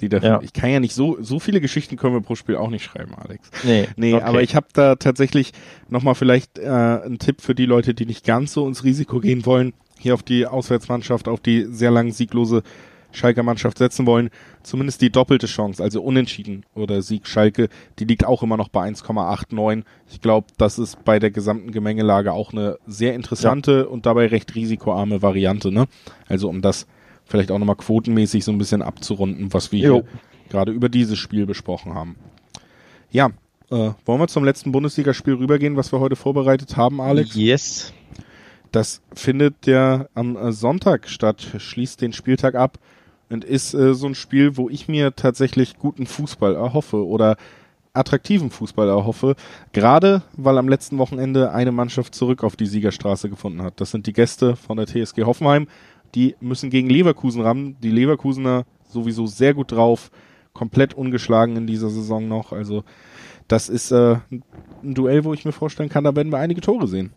Die dafür, ja. Ich kann ja nicht so, so viele Geschichten können wir pro Spiel auch nicht schreiben, Alex. Nee, nee okay. aber ich habe da tatsächlich nochmal vielleicht äh, einen Tipp für die Leute, die nicht ganz so ins Risiko gehen wollen, hier auf die Auswärtsmannschaft, auf die sehr lang sieglose Schalker Mannschaft setzen wollen, zumindest die doppelte Chance, also unentschieden oder Sieg Schalke, die liegt auch immer noch bei 1,89. Ich glaube, das ist bei der gesamten Gemengelage auch eine sehr interessante ja. und dabei recht risikoarme Variante, ne? Also um das vielleicht auch nochmal quotenmäßig so ein bisschen abzurunden, was wir gerade über dieses Spiel besprochen haben. Ja, äh, wollen wir zum letzten Bundesligaspiel rübergehen, was wir heute vorbereitet haben, Alex? Yes. Das findet ja am Sonntag statt, schließt den Spieltag ab und ist äh, so ein Spiel, wo ich mir tatsächlich guten Fußball erhoffe oder attraktiven Fußball erhoffe, gerade weil am letzten Wochenende eine Mannschaft zurück auf die Siegerstraße gefunden hat. Das sind die Gäste von der TSG Hoffenheim. Die müssen gegen Leverkusen rammen. Die Leverkusener sowieso sehr gut drauf, komplett ungeschlagen in dieser Saison noch. Also das ist äh, ein Duell, wo ich mir vorstellen kann, da werden wir einige Tore sehen.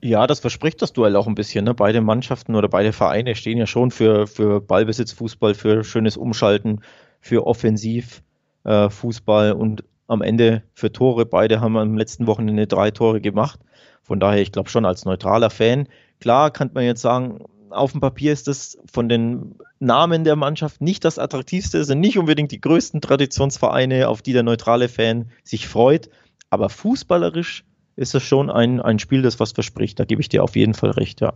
Ja, das verspricht das Duell auch ein bisschen. Ne? Beide Mannschaften oder beide Vereine stehen ja schon für, für Ballbesitzfußball, für schönes Umschalten, für Offensivfußball äh, und am Ende für Tore. Beide haben am letzten Wochenende drei Tore gemacht. Von daher, ich glaube schon als neutraler Fan. Klar kann man jetzt sagen, auf dem Papier ist das von den Namen der Mannschaft nicht das attraktivste, sind nicht unbedingt die größten Traditionsvereine, auf die der neutrale Fan sich freut. Aber fußballerisch ist es schon ein, ein Spiel, das was verspricht. Da gebe ich dir auf jeden Fall recht, ja.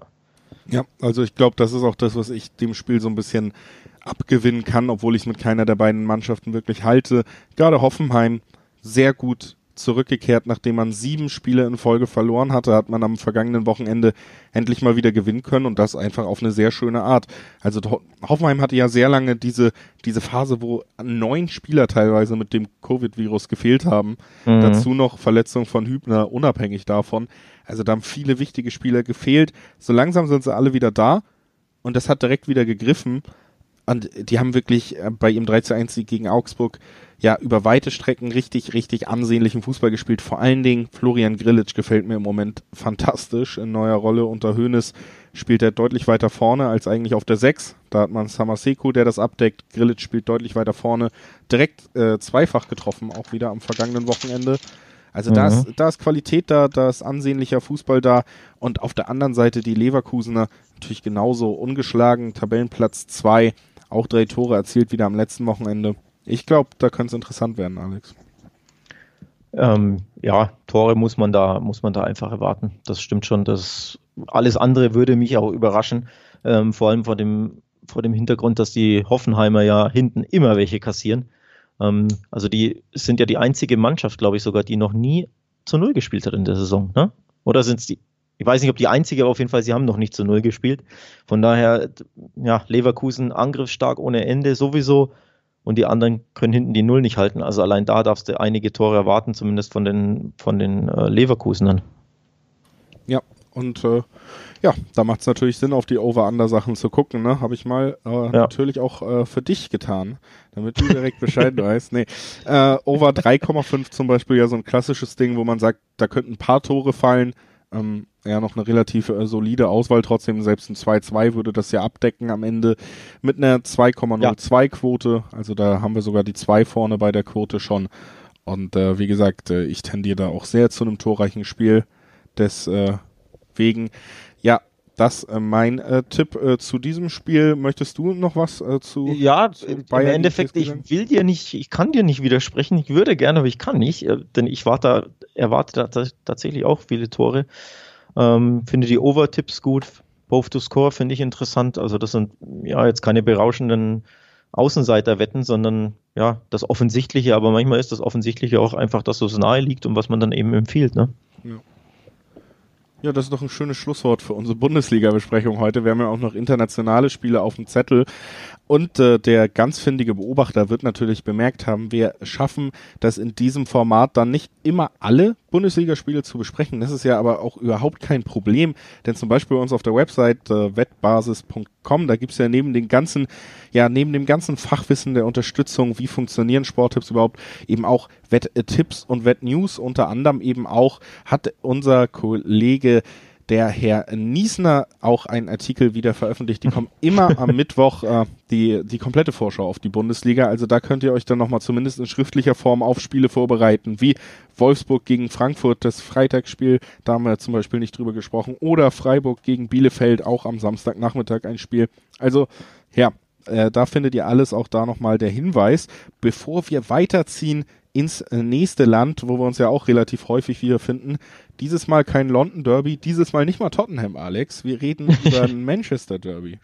Ja, also ich glaube, das ist auch das, was ich dem Spiel so ein bisschen abgewinnen kann, obwohl ich es mit keiner der beiden Mannschaften wirklich halte. Gerade Hoffenheim sehr gut zurückgekehrt, nachdem man sieben Spiele in Folge verloren hatte, hat man am vergangenen Wochenende endlich mal wieder gewinnen können und das einfach auf eine sehr schöne Art. Also Hoffenheim hatte ja sehr lange diese, diese Phase, wo neun Spieler teilweise mit dem Covid-Virus gefehlt haben. Mhm. Dazu noch Verletzung von Hübner, unabhängig davon. Also da haben viele wichtige Spieler gefehlt. So langsam sind sie alle wieder da und das hat direkt wieder gegriffen. Und die haben wirklich äh, bei ihrem 3 zu 1 Sieg gegen Augsburg ja über weite Strecken richtig, richtig ansehnlichen Fußball gespielt. Vor allen Dingen Florian Grillitsch gefällt mir im Moment fantastisch in neuer Rolle. Unter Hoeneß spielt er deutlich weiter vorne als eigentlich auf der 6. Da hat man Samaseko, der das abdeckt. Grillitsch spielt deutlich weiter vorne. Direkt äh, zweifach getroffen, auch wieder am vergangenen Wochenende. Also mhm. da, ist, da ist Qualität da, da ist ansehnlicher Fußball da. Und auf der anderen Seite die Leverkusener natürlich genauso ungeschlagen. Tabellenplatz 2, auch drei Tore erzielt wieder am letzten Wochenende. Ich glaube, da könnte es interessant werden, Alex. Ähm, ja, Tore muss man da, muss man da einfach erwarten. Das stimmt schon. Das alles andere würde mich auch überraschen. Ähm, vor allem vor dem, vor dem Hintergrund, dass die Hoffenheimer ja hinten immer welche kassieren. Ähm, also die sind ja die einzige Mannschaft, glaube ich, sogar, die noch nie zu Null gespielt hat in der Saison. Ne? Oder sind es die? Ich weiß nicht, ob die einzige, aber auf jeden Fall, sie haben noch nicht zu Null gespielt. Von daher, ja, Leverkusen angriffsstark ohne Ende sowieso und die anderen können hinten die Null nicht halten. Also allein da darfst du einige Tore erwarten, zumindest von den, von den äh, Leverkusenern. Ja, und äh, ja, da macht es natürlich Sinn, auf die Over-Under-Sachen zu gucken. Ne? Habe ich mal äh, ja. natürlich auch äh, für dich getan, damit du direkt Bescheid weißt. Nee, äh, Over 3,5 zum Beispiel ja so ein klassisches Ding, wo man sagt, da könnten ein paar Tore fallen. Ähm, ja, noch eine relativ äh, solide Auswahl trotzdem. Selbst ein 2-2 würde das ja abdecken am Ende mit einer 2,02 ja. Quote. Also da haben wir sogar die 2 vorne bei der Quote schon. Und äh, wie gesagt, äh, ich tendiere da auch sehr zu einem torreichen Spiel. Deswegen, ja, das äh, mein äh, Tipp äh, zu diesem Spiel. Möchtest du noch was äh, zu? Ja, zu im Endeffekt, ich will dir nicht, ich kann dir nicht widersprechen. Ich würde gerne, aber ich kann nicht, äh, denn ich warte, erwarte tatsächlich auch viele Tore. Ähm, finde die Over-Tipps gut. Both to Score finde ich interessant. Also das sind ja jetzt keine berauschenden Außenseiterwetten, sondern ja das Offensichtliche. Aber manchmal ist das Offensichtliche auch einfach, dass es nahe liegt und was man dann eben empfiehlt. Ne? Ja. Ja, das ist doch ein schönes Schlusswort für unsere Bundesliga-Besprechung heute. Wir haben ja auch noch internationale Spiele auf dem Zettel. Und äh, der ganz findige Beobachter wird natürlich bemerkt haben, wir schaffen das in diesem Format dann nicht immer alle Bundesligaspiele zu besprechen. Das ist ja aber auch überhaupt kein Problem, denn zum Beispiel bei uns auf der Website äh, wettbasis.com, da gibt's ja neben den ganzen, ja, neben dem ganzen Fachwissen der Unterstützung, wie funktionieren Sporttipps überhaupt, eben auch Wetttipps und Wettnews. Unter anderem eben auch hat unser Kollege der Herr Niesner auch einen Artikel wieder veröffentlicht. Die kommen immer am Mittwoch äh, die, die komplette Vorschau auf die Bundesliga. Also da könnt ihr euch dann nochmal zumindest in schriftlicher Form auf Spiele vorbereiten, wie Wolfsburg gegen Frankfurt, das Freitagsspiel, da haben wir zum Beispiel nicht drüber gesprochen, oder Freiburg gegen Bielefeld, auch am Samstagnachmittag ein Spiel. Also ja, äh, da findet ihr alles, auch da nochmal der Hinweis. Bevor wir weiterziehen ins nächste Land, wo wir uns ja auch relativ häufig wiederfinden, dieses Mal kein London Derby, dieses Mal nicht mal Tottenham, Alex. Wir reden über ein Manchester Derby.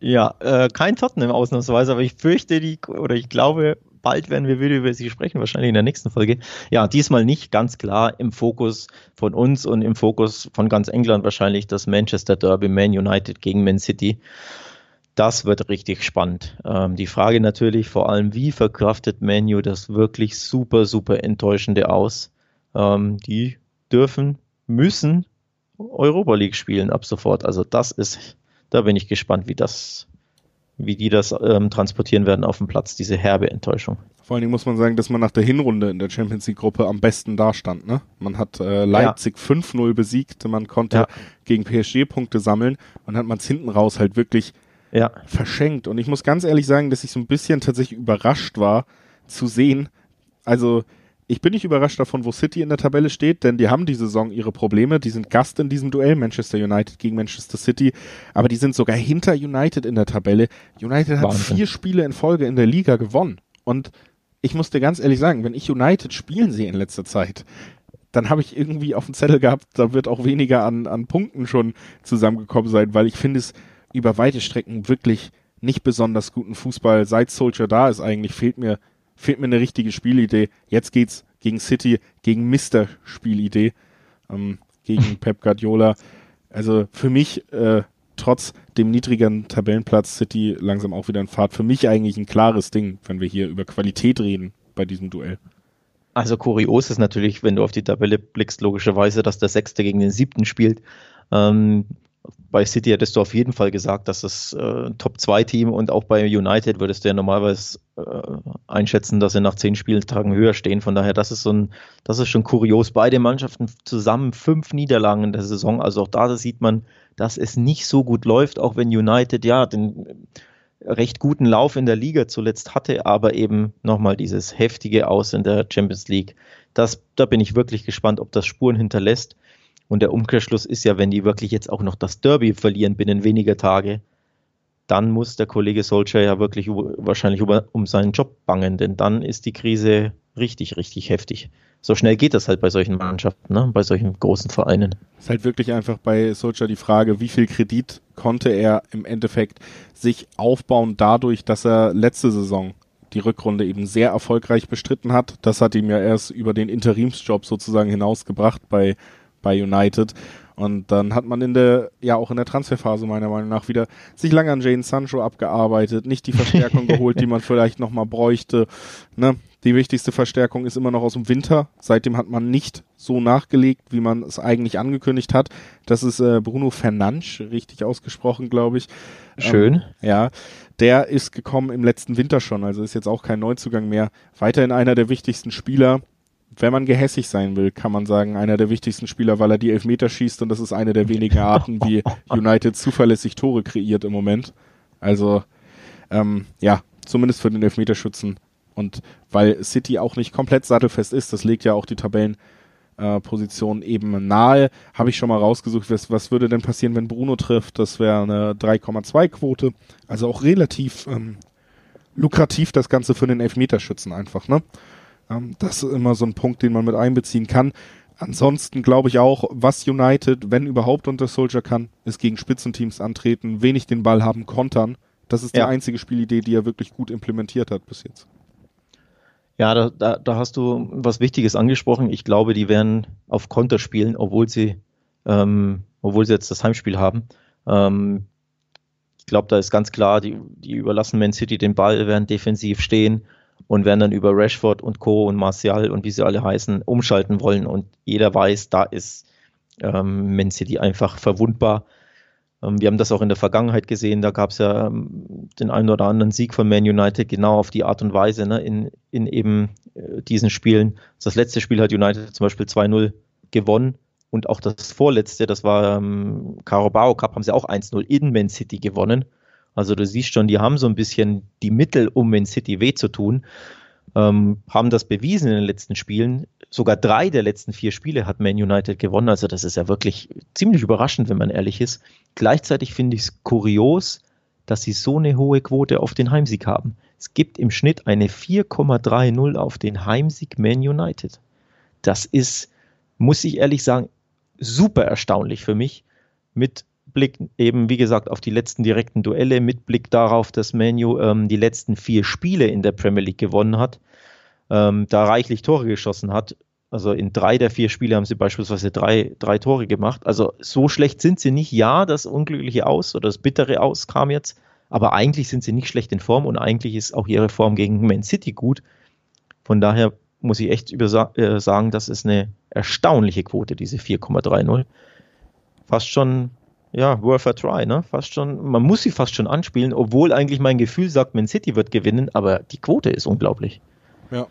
Ja, äh, kein Tottenham ausnahmsweise, aber ich fürchte die, oder ich glaube, bald werden wir wieder über sie sprechen, wahrscheinlich in der nächsten Folge. Ja, diesmal nicht ganz klar im Fokus von uns und im Fokus von ganz England wahrscheinlich das Manchester Derby, Man United gegen Man City. Das wird richtig spannend. Ähm, die Frage natürlich vor allem, wie verkraftet Manu das wirklich super, super enttäuschende aus? Ähm, die dürfen, müssen Europa League spielen ab sofort. Also das ist, da bin ich gespannt, wie das, wie die das ähm, transportieren werden auf dem Platz, diese herbe Enttäuschung. Vor allen Dingen muss man sagen, dass man nach der Hinrunde in der Champions League Gruppe am besten dastand. Ne? Man hat äh, Leipzig ja. 5-0 besiegt, man konnte ja. gegen PSG Punkte sammeln und hat man es hinten raus halt wirklich ja. verschenkt. Und ich muss ganz ehrlich sagen, dass ich so ein bisschen tatsächlich überrascht war zu sehen. Also ich bin nicht überrascht davon, wo City in der Tabelle steht, denn die haben die Saison ihre Probleme. Die sind Gast in diesem Duell, Manchester United gegen Manchester City, aber die sind sogar hinter United in der Tabelle. United hat Wahnsinn. vier Spiele in Folge in der Liga gewonnen. Und ich muss dir ganz ehrlich sagen, wenn ich United spielen sehe in letzter Zeit, dann habe ich irgendwie auf dem Zettel gehabt, da wird auch weniger an, an Punkten schon zusammengekommen sein, weil ich finde es über weite Strecken wirklich nicht besonders guten Fußball. Seit Soldier da ist eigentlich, fehlt mir fehlt mir eine richtige Spielidee. Jetzt geht's gegen City, gegen Mister Spielidee, ähm, gegen Pep Guardiola. Also für mich, äh, trotz dem niedrigen Tabellenplatz City langsam auch wieder in Fahrt. Für mich eigentlich ein klares Ding, wenn wir hier über Qualität reden bei diesem Duell. Also kurios ist natürlich, wenn du auf die Tabelle blickst, logischerweise, dass der Sechste gegen den Siebten spielt. Ähm, bei City hättest du auf jeden Fall gesagt, dass das äh, Top-2-Team und auch bei United würdest du ja normalerweise äh, einschätzen, dass sie nach zehn Spieltagen höher stehen. Von daher, das ist so ein, das ist schon kurios. Beide Mannschaften zusammen fünf Niederlagen in der Saison. Also auch da sieht man, dass es nicht so gut läuft, auch wenn United ja den recht guten Lauf in der Liga zuletzt hatte, aber eben nochmal dieses heftige Aus in der Champions League. Das, da bin ich wirklich gespannt, ob das Spuren hinterlässt. Und der Umkehrschluss ist ja, wenn die wirklich jetzt auch noch das Derby verlieren binnen weniger Tage, dann muss der Kollege Solskjaer ja wirklich wahrscheinlich um seinen Job bangen, denn dann ist die Krise richtig, richtig heftig. So schnell geht das halt bei solchen Mannschaften, ne? bei solchen großen Vereinen. Es ist halt wirklich einfach bei Solskjaer die Frage, wie viel Kredit konnte er im Endeffekt sich aufbauen dadurch, dass er letzte Saison die Rückrunde eben sehr erfolgreich bestritten hat. Das hat ihm ja erst über den Interimsjob sozusagen hinausgebracht bei bei United. Und dann hat man in der, ja auch in der Transferphase meiner Meinung nach wieder sich lange an Jane Sancho abgearbeitet, nicht die Verstärkung geholt, die man vielleicht nochmal bräuchte. Ne? Die wichtigste Verstärkung ist immer noch aus dem Winter. Seitdem hat man nicht so nachgelegt, wie man es eigentlich angekündigt hat. Das ist äh, Bruno Fernandes, richtig ausgesprochen, glaube ich. Schön. Ähm, ja, der ist gekommen im letzten Winter schon, also ist jetzt auch kein Neuzugang mehr. Weiterhin einer der wichtigsten Spieler wenn man gehässig sein will, kann man sagen, einer der wichtigsten Spieler, weil er die Elfmeter schießt und das ist eine der wenigen Arten, wie United zuverlässig Tore kreiert im Moment. Also, ähm, ja, zumindest für den Elfmeterschützen. Und weil City auch nicht komplett sattelfest ist, das legt ja auch die Tabellenposition äh, eben nahe, habe ich schon mal rausgesucht, was, was würde denn passieren, wenn Bruno trifft? Das wäre eine 3,2 Quote. Also auch relativ ähm, lukrativ das Ganze für den Elfmeterschützen einfach, ne? Das ist immer so ein Punkt, den man mit einbeziehen kann. Ansonsten glaube ich auch, was United, wenn überhaupt unter Soldier kann, ist gegen Spitzenteams antreten, wenig den Ball haben, kontern. Das ist ja. die einzige Spielidee, die er wirklich gut implementiert hat bis jetzt. Ja, da, da, da hast du was Wichtiges angesprochen. Ich glaube, die werden auf Konter spielen, obwohl sie ähm, obwohl sie jetzt das Heimspiel haben. Ähm, ich glaube, da ist ganz klar, die, die überlassen Man City den Ball, werden defensiv stehen und werden dann über Rashford und Co. und Martial und wie sie alle heißen, umschalten wollen. Und jeder weiß, da ist ähm, Man City einfach verwundbar. Ähm, wir haben das auch in der Vergangenheit gesehen, da gab es ja ähm, den einen oder anderen Sieg von Man United genau auf die Art und Weise ne, in, in eben äh, diesen Spielen. Das letzte Spiel hat United zum Beispiel 2-0 gewonnen und auch das vorletzte, das war ähm, Carabao Cup, haben sie auch 1-0 in Man City gewonnen. Also du siehst schon, die haben so ein bisschen die Mittel, um Man City weh zu tun, ähm, haben das bewiesen in den letzten Spielen. Sogar drei der letzten vier Spiele hat Man United gewonnen. Also das ist ja wirklich ziemlich überraschend, wenn man ehrlich ist. Gleichzeitig finde ich es kurios, dass sie so eine hohe Quote auf den Heimsieg haben. Es gibt im Schnitt eine 4,30 auf den Heimsieg Man United. Das ist, muss ich ehrlich sagen, super erstaunlich für mich. Mit Blick eben, wie gesagt, auf die letzten direkten Duelle, mit Blick darauf, dass Manu ähm, die letzten vier Spiele in der Premier League gewonnen hat, ähm, da reichlich Tore geschossen hat. Also in drei der vier Spiele haben sie beispielsweise drei, drei Tore gemacht. Also so schlecht sind sie nicht. Ja, das unglückliche Aus oder das bittere Aus kam jetzt, aber eigentlich sind sie nicht schlecht in Form und eigentlich ist auch ihre Form gegen Man City gut. Von daher muss ich echt äh, sagen, das ist eine erstaunliche Quote, diese 4,30. Fast schon ja, worth a try, ne? Fast schon, man muss sie fast schon anspielen, obwohl eigentlich mein Gefühl sagt, Man City wird gewinnen, aber die Quote ist unglaublich. Ja.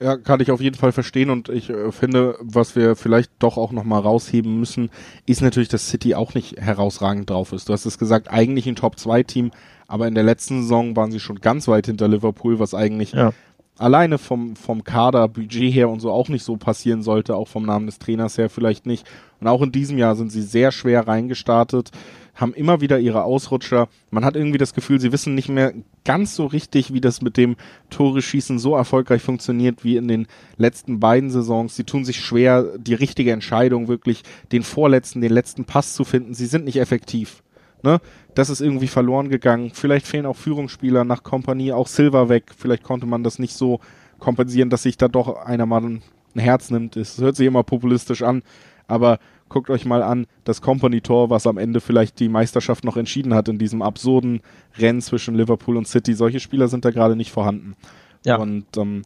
Ja, kann ich auf jeden Fall verstehen und ich äh, finde, was wir vielleicht doch auch nochmal rausheben müssen, ist natürlich, dass City auch nicht herausragend drauf ist. Du hast es gesagt, eigentlich ein Top-2-Team, aber in der letzten Saison waren sie schon ganz weit hinter Liverpool, was eigentlich ja. Alleine vom, vom Kader, Budget her und so auch nicht so passieren sollte, auch vom Namen des Trainers her vielleicht nicht. Und auch in diesem Jahr sind sie sehr schwer reingestartet, haben immer wieder ihre Ausrutscher. Man hat irgendwie das Gefühl, sie wissen nicht mehr ganz so richtig, wie das mit dem Tore-Schießen so erfolgreich funktioniert wie in den letzten beiden Saisons. Sie tun sich schwer, die richtige Entscheidung wirklich, den vorletzten, den letzten Pass zu finden. Sie sind nicht effektiv. Ne? Das ist irgendwie verloren gegangen. Vielleicht fehlen auch Führungsspieler nach Kompanie, auch Silver weg. Vielleicht konnte man das nicht so kompensieren, dass sich da doch einer mal ein Herz nimmt. Es hört sich immer populistisch an, aber guckt euch mal an, das Company-Tor, was am Ende vielleicht die Meisterschaft noch entschieden hat in diesem absurden Rennen zwischen Liverpool und City. Solche Spieler sind da gerade nicht vorhanden. Ja. Und ähm,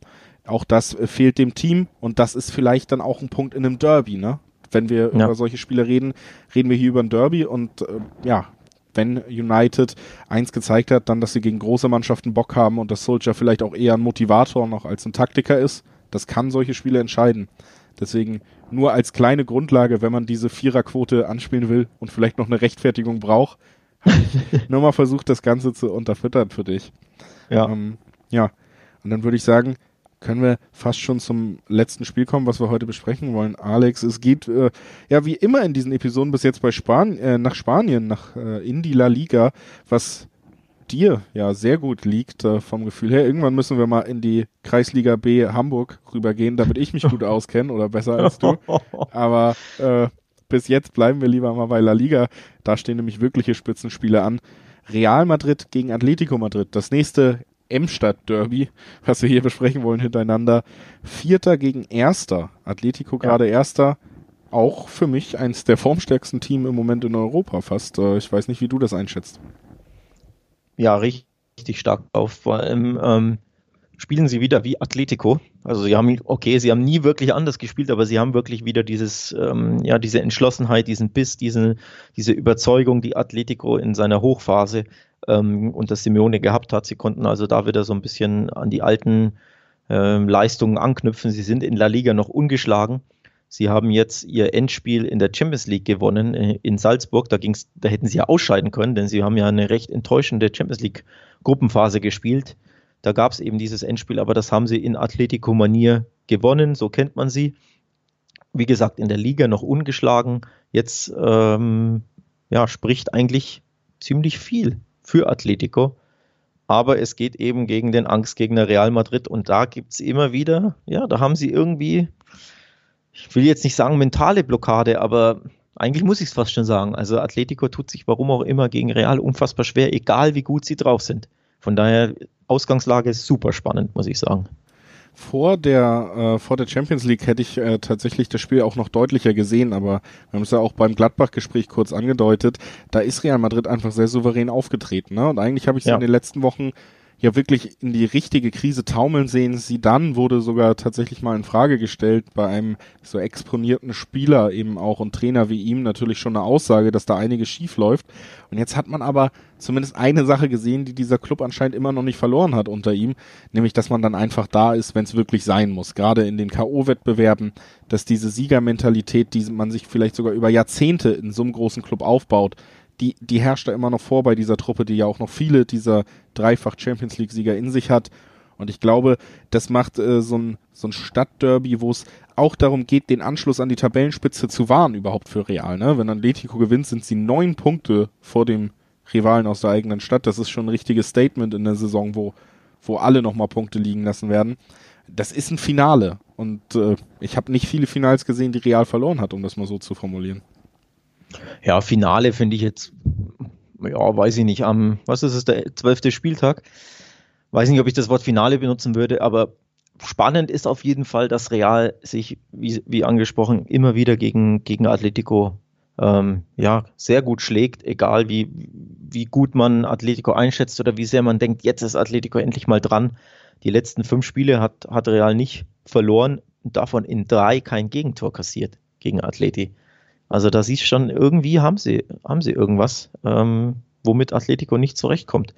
auch das äh, fehlt dem Team und das ist vielleicht dann auch ein Punkt in einem Derby, ne? Wenn wir ja. über solche Spiele reden, reden wir hier über ein Derby und äh, ja, wenn United eins gezeigt hat, dann, dass sie gegen große Mannschaften Bock haben und dass Soldier vielleicht auch eher ein Motivator noch als ein Taktiker ist, das kann solche Spiele entscheiden. Deswegen nur als kleine Grundlage, wenn man diese Viererquote anspielen will und vielleicht noch eine Rechtfertigung braucht, nur mal versucht, das Ganze zu unterfüttern für dich. Ja. Ähm, ja. Und dann würde ich sagen, können wir fast schon zum letzten Spiel kommen, was wir heute besprechen wollen. Alex, es geht äh, ja wie immer in diesen Episoden bis jetzt bei Span äh, nach Spanien, nach äh, in die La Liga, was dir ja sehr gut liegt äh, vom Gefühl her. Irgendwann müssen wir mal in die Kreisliga B Hamburg rübergehen, damit ich mich gut auskenne oder besser als du. Aber äh, bis jetzt bleiben wir lieber mal bei La Liga. Da stehen nämlich wirkliche Spitzenspiele an. Real Madrid gegen Atletico Madrid. Das nächste Emstadt-Derby, was wir hier besprechen wollen hintereinander. Vierter gegen Erster. Atletico gerade ja. Erster. Auch für mich eins der formstärksten Team im Moment in Europa fast. Äh, ich weiß nicht, wie du das einschätzt ja richtig stark auf. Vor allem ähm, spielen sie wieder wie Atletico. Also sie haben, okay, sie haben nie wirklich anders gespielt, aber sie haben wirklich wieder dieses, ähm, ja, diese Entschlossenheit, diesen Biss, diese, diese Überzeugung, die Atletico in seiner Hochphase ähm, unter Simeone gehabt hat. Sie konnten also da wieder so ein bisschen an die alten ähm, Leistungen anknüpfen. Sie sind in La Liga noch ungeschlagen. Sie haben jetzt ihr Endspiel in der Champions League gewonnen äh, in Salzburg. Da, ging's, da hätten sie ja ausscheiden können, denn sie haben ja eine recht enttäuschende Champions League Gruppenphase gespielt. Da gab es eben dieses Endspiel, aber das haben sie in Atletico-Manier gewonnen, so kennt man sie. Wie gesagt, in der Liga noch ungeschlagen. Jetzt ähm, ja, spricht eigentlich ziemlich viel für Atletico. Aber es geht eben gegen den Angstgegner Real Madrid und da gibt es immer wieder, ja, da haben sie irgendwie ich will jetzt nicht sagen mentale Blockade, aber eigentlich muss ich es fast schon sagen. Also Atletico tut sich warum auch immer gegen Real unfassbar schwer, egal wie gut sie drauf sind. Von daher, Ausgangslage ist super spannend, muss ich sagen. vor der, äh, vor der Champions League hätte ich äh, tatsächlich das Spiel auch noch deutlicher gesehen, aber wir haben es ja auch beim Gladbach-Gespräch kurz angedeutet, da ist Real Madrid einfach sehr souverän aufgetreten. Ne? Und eigentlich habe ich sie ja. in den letzten Wochen ja wirklich in die richtige Krise taumeln sehen. Sie dann wurde sogar tatsächlich mal in Frage gestellt bei einem so exponierten Spieler eben auch und Trainer wie ihm natürlich schon eine Aussage, dass da einiges schief läuft. Und jetzt hat man aber zumindest eine Sache gesehen, die dieser Club anscheinend immer noch nicht verloren hat unter ihm, nämlich dass man dann einfach da ist, wenn es wirklich sein muss. Gerade in den KO-Wettbewerben, dass diese Siegermentalität, die man sich vielleicht sogar über Jahrzehnte in so einem großen Club aufbaut, die, die herrscht da immer noch vor bei dieser Truppe, die ja auch noch viele dieser dreifach Champions League-Sieger in sich hat. Und ich glaube, das macht äh, so ein, so ein Stadtderby, wo es auch darum geht, den Anschluss an die Tabellenspitze zu wahren, überhaupt für Real. Ne? Wenn Atletico gewinnt, sind sie neun Punkte vor dem Rivalen aus der eigenen Stadt. Das ist schon ein richtiges Statement in der Saison, wo, wo alle nochmal Punkte liegen lassen werden. Das ist ein Finale. Und äh, ich habe nicht viele Finals gesehen, die Real verloren hat, um das mal so zu formulieren. Ja, Finale finde ich jetzt, ja, weiß ich nicht, am, was ist es, der zwölfte Spieltag? Weiß nicht, ob ich das Wort Finale benutzen würde, aber spannend ist auf jeden Fall, dass Real sich, wie, wie angesprochen, immer wieder gegen, gegen Atletico ähm, ja, sehr gut schlägt, egal wie, wie gut man Atletico einschätzt oder wie sehr man denkt, jetzt ist Atletico endlich mal dran. Die letzten fünf Spiele hat, hat Real nicht verloren und davon in drei kein Gegentor kassiert gegen Atleti. Also da siehst du schon, irgendwie haben sie, haben sie irgendwas, ähm, womit Atletico nicht zurechtkommt.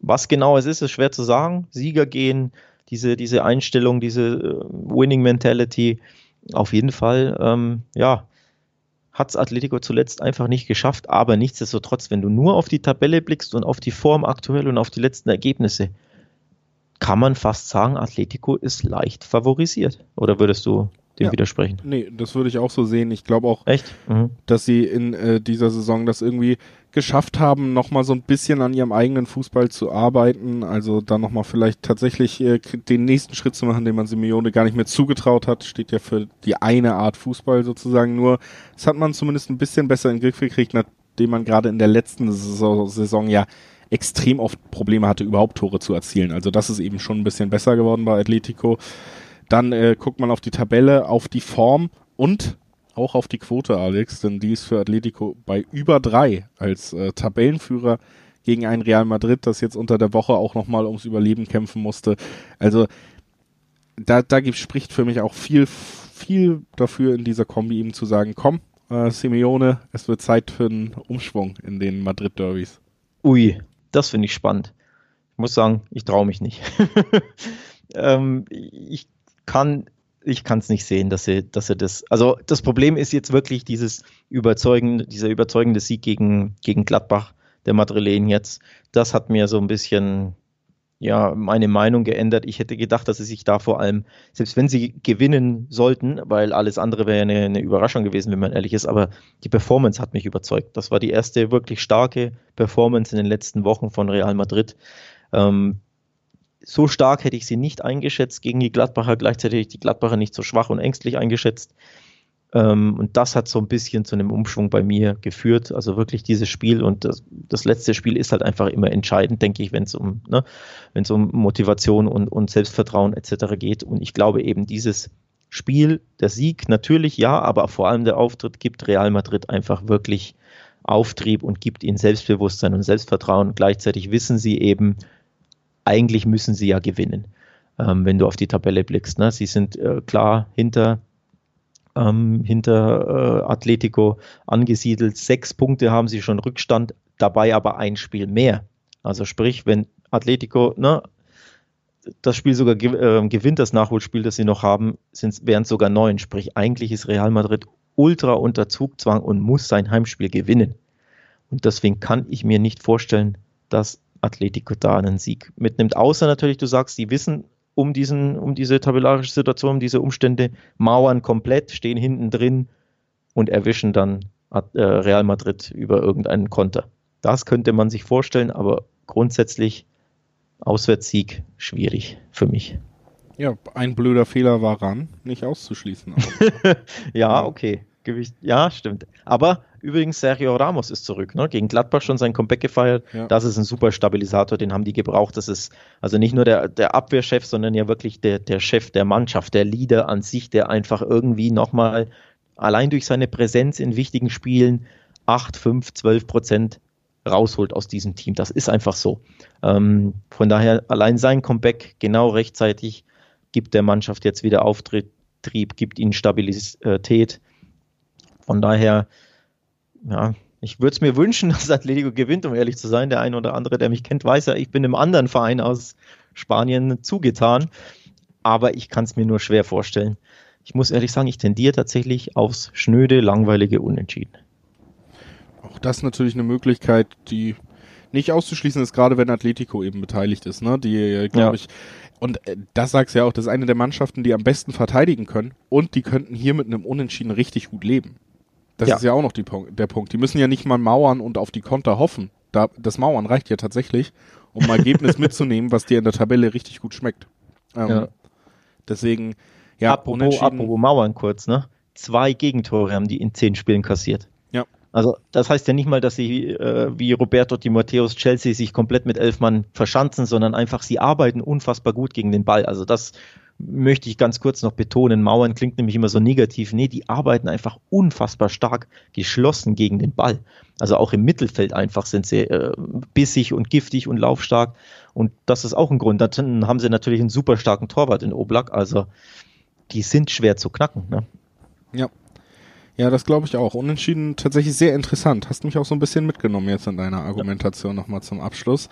Was genau es ist, ist schwer zu sagen. Sieger gehen, diese, diese Einstellung, diese äh, Winning Mentality, auf jeden Fall, ähm, ja, hat es Atletico zuletzt einfach nicht geschafft. Aber nichtsdestotrotz, wenn du nur auf die Tabelle blickst und auf die Form aktuell und auf die letzten Ergebnisse, kann man fast sagen, Atletico ist leicht favorisiert. Oder würdest du dem ja. widersprechen. Nee, das würde ich auch so sehen. Ich glaube auch, mhm. dass sie in äh, dieser Saison das irgendwie geschafft haben, nochmal so ein bisschen an ihrem eigenen Fußball zu arbeiten. Also dann nochmal vielleicht tatsächlich äh, den nächsten Schritt zu machen, den man Simeone gar nicht mehr zugetraut hat. Steht ja für die eine Art Fußball sozusagen nur. Das hat man zumindest ein bisschen besser in den Griff gekriegt, nachdem man gerade in der letzten Saison, Saison ja extrem oft Probleme hatte, überhaupt Tore zu erzielen. Also das ist eben schon ein bisschen besser geworden bei Atletico. Dann äh, guckt man auf die Tabelle, auf die Form und auch auf die Quote, Alex, denn die ist für Atletico bei über drei als äh, Tabellenführer gegen ein Real Madrid, das jetzt unter der Woche auch nochmal ums Überleben kämpfen musste. Also da, da gibt, spricht für mich auch viel, viel dafür in dieser Kombi ihm zu sagen, komm, äh, Simeone, es wird Zeit für einen Umschwung in den Madrid-Derbys. Ui, das finde ich spannend. Ich muss sagen, ich traue mich nicht. ähm, ich kann ich kann es nicht sehen, dass er, dass er das. Also das Problem ist jetzt wirklich dieses überzeugende, dieser überzeugende Sieg gegen, gegen Gladbach, der Madrilen jetzt. Das hat mir so ein bisschen ja meine Meinung geändert. Ich hätte gedacht, dass sie sich da vor allem, selbst wenn sie gewinnen sollten, weil alles andere wäre eine, eine Überraschung gewesen, wenn man ehrlich ist, aber die Performance hat mich überzeugt. Das war die erste wirklich starke Performance in den letzten Wochen von Real Madrid. Ähm, so stark hätte ich sie nicht eingeschätzt gegen die Gladbacher, gleichzeitig die Gladbacher nicht so schwach und ängstlich eingeschätzt. Ähm, und das hat so ein bisschen zu einem Umschwung bei mir geführt. Also wirklich dieses Spiel und das, das letzte Spiel ist halt einfach immer entscheidend, denke ich, wenn es um, ne, um Motivation und, und Selbstvertrauen etc. geht. Und ich glaube eben dieses Spiel, der Sieg natürlich ja, aber vor allem der Auftritt gibt Real Madrid einfach wirklich Auftrieb und gibt ihnen Selbstbewusstsein und Selbstvertrauen. Gleichzeitig wissen sie eben, eigentlich müssen sie ja gewinnen, ähm, wenn du auf die Tabelle blickst. Ne? Sie sind äh, klar hinter, ähm, hinter äh, Atletico angesiedelt. Sechs Punkte haben sie schon Rückstand, dabei aber ein Spiel mehr. Also sprich, wenn Atletico ne, das Spiel sogar äh, gewinnt, das Nachholspiel, das sie noch haben, wären es sogar neun. Sprich, eigentlich ist Real Madrid ultra unter Zugzwang und muss sein Heimspiel gewinnen. Und deswegen kann ich mir nicht vorstellen, dass Atletico da einen Sieg mitnimmt. Außer natürlich, du sagst, die wissen um, diesen, um diese tabellarische Situation, um diese Umstände, mauern komplett, stehen hinten drin und erwischen dann äh, Real Madrid über irgendeinen Konter. Das könnte man sich vorstellen, aber grundsätzlich Auswärtssieg schwierig für mich. Ja, ein blöder Fehler war ran, nicht auszuschließen. ja, okay, Gewicht. Ja, stimmt. Aber übrigens, Sergio Ramos ist zurück, ne? Gegen Gladbach schon sein Comeback gefeiert. Ja. Das ist ein super Stabilisator, den haben die gebraucht. Das ist also nicht nur der, der Abwehrchef, sondern ja wirklich der, der Chef der Mannschaft, der Leader an sich, der einfach irgendwie nochmal allein durch seine Präsenz in wichtigen Spielen 8, 5, 12 Prozent rausholt aus diesem Team. Das ist einfach so. Ähm, von daher allein sein Comeback genau rechtzeitig gibt der Mannschaft jetzt wieder Auftrieb, gibt ihnen Stabilität. Von daher, ja, ich würde es mir wünschen, dass Atletico gewinnt, um ehrlich zu sein. Der eine oder andere, der mich kennt, weiß ja, ich bin einem anderen Verein aus Spanien zugetan. Aber ich kann es mir nur schwer vorstellen. Ich muss ehrlich sagen, ich tendiere tatsächlich aufs schnöde, langweilige Unentschieden. Auch das natürlich eine Möglichkeit, die nicht auszuschließen ist, gerade wenn Atletico eben beteiligt ist, ne? Die, äh, glaube ja. ich, und äh, das sagst du ja auch, das ist eine der Mannschaften, die am besten verteidigen können und die könnten hier mit einem Unentschieden richtig gut leben. Das ja. ist ja auch noch die, der Punkt. Die müssen ja nicht mal mauern und auf die Konter hoffen. Da, das Mauern reicht ja tatsächlich, um ein Ergebnis mitzunehmen, was dir in der Tabelle richtig gut schmeckt. Ähm, ja. Deswegen, ja, apropos, apropos Mauern kurz, ne? Zwei Gegentore haben die in zehn Spielen kassiert. Also das heißt ja nicht mal, dass sie äh, wie Roberto Di Matteos Chelsea sich komplett mit elf Mann verschanzen, sondern einfach sie arbeiten unfassbar gut gegen den Ball. Also das möchte ich ganz kurz noch betonen. Mauern klingt nämlich immer so negativ. Nee, die arbeiten einfach unfassbar stark geschlossen gegen den Ball. Also auch im Mittelfeld einfach sind sie äh, bissig und giftig und laufstark. Und das ist auch ein Grund. Dann haben sie natürlich einen super starken Torwart in Oblak. Also die sind schwer zu knacken. Ne? Ja, ja, das glaube ich auch. Unentschieden tatsächlich sehr interessant. Hast mich auch so ein bisschen mitgenommen jetzt in deiner Argumentation ja. nochmal zum Abschluss.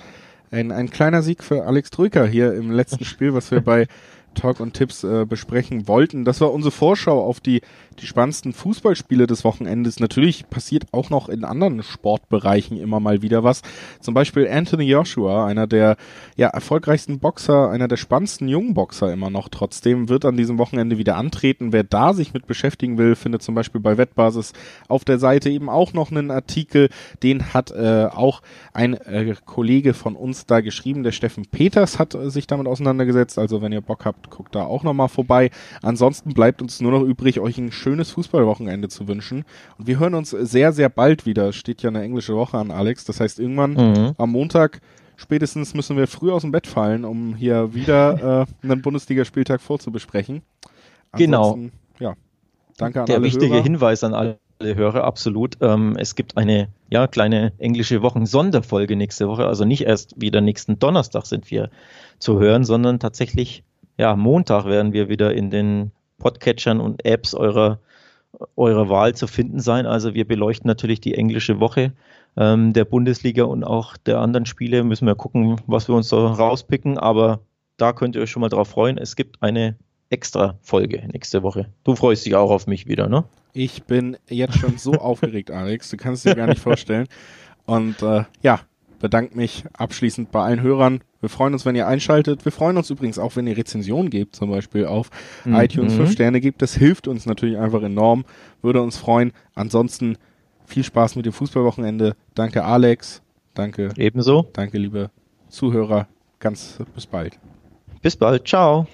Ein, ein kleiner Sieg für Alex Drücker hier im letzten Spiel, was wir bei Talk und Tipps äh, besprechen wollten. Das war unsere Vorschau auf die, die spannendsten Fußballspiele des Wochenendes. Natürlich passiert auch noch in anderen Sportbereichen immer mal wieder was. Zum Beispiel Anthony Joshua, einer der ja, erfolgreichsten Boxer, einer der spannendsten jungen Boxer immer noch trotzdem, wird an diesem Wochenende wieder antreten. Wer da sich mit beschäftigen will, findet zum Beispiel bei Wettbasis auf der Seite eben auch noch einen Artikel. Den hat äh, auch ein äh, Kollege von uns da geschrieben. Der Steffen Peters hat äh, sich damit auseinandergesetzt. Also wenn ihr Bock habt, guckt da auch nochmal vorbei. Ansonsten bleibt uns nur noch übrig, euch ein schönes Fußballwochenende zu wünschen. Und wir hören uns sehr, sehr bald wieder. Steht ja eine englische Woche an, Alex. Das heißt, irgendwann mhm. am Montag spätestens müssen wir früh aus dem Bett fallen, um hier wieder äh, einen Bundesligaspieltag vorzubesprechen. Genau. Ansonsten, genau. Ja. Danke an Der alle wichtige Hörer. Hinweis an alle Hörer, absolut. Ähm, es gibt eine ja, kleine englische Wochen-Sonderfolge nächste Woche. Also nicht erst wieder nächsten Donnerstag sind wir zu hören, sondern tatsächlich ja, Montag werden wir wieder in den Podcatchern und Apps eurer, eurer Wahl zu finden sein. Also wir beleuchten natürlich die englische Woche ähm, der Bundesliga und auch der anderen Spiele. Müssen wir gucken, was wir uns da rauspicken. Aber da könnt ihr euch schon mal drauf freuen. Es gibt eine extra Folge nächste Woche. Du freust dich auch auf mich wieder, ne? Ich bin jetzt schon so aufgeregt, Alex. Du kannst dir gar nicht vorstellen. Und äh, ja, bedanke mich abschließend bei allen Hörern. Wir freuen uns, wenn ihr einschaltet. Wir freuen uns übrigens auch, wenn ihr Rezensionen gebt, zum Beispiel auf mhm. iTunes 5 Sterne gibt. Das hilft uns natürlich einfach enorm. Würde uns freuen. Ansonsten viel Spaß mit dem Fußballwochenende. Danke, Alex. Danke. Ebenso. Danke, liebe Zuhörer. Ganz bis bald. Bis bald. Ciao.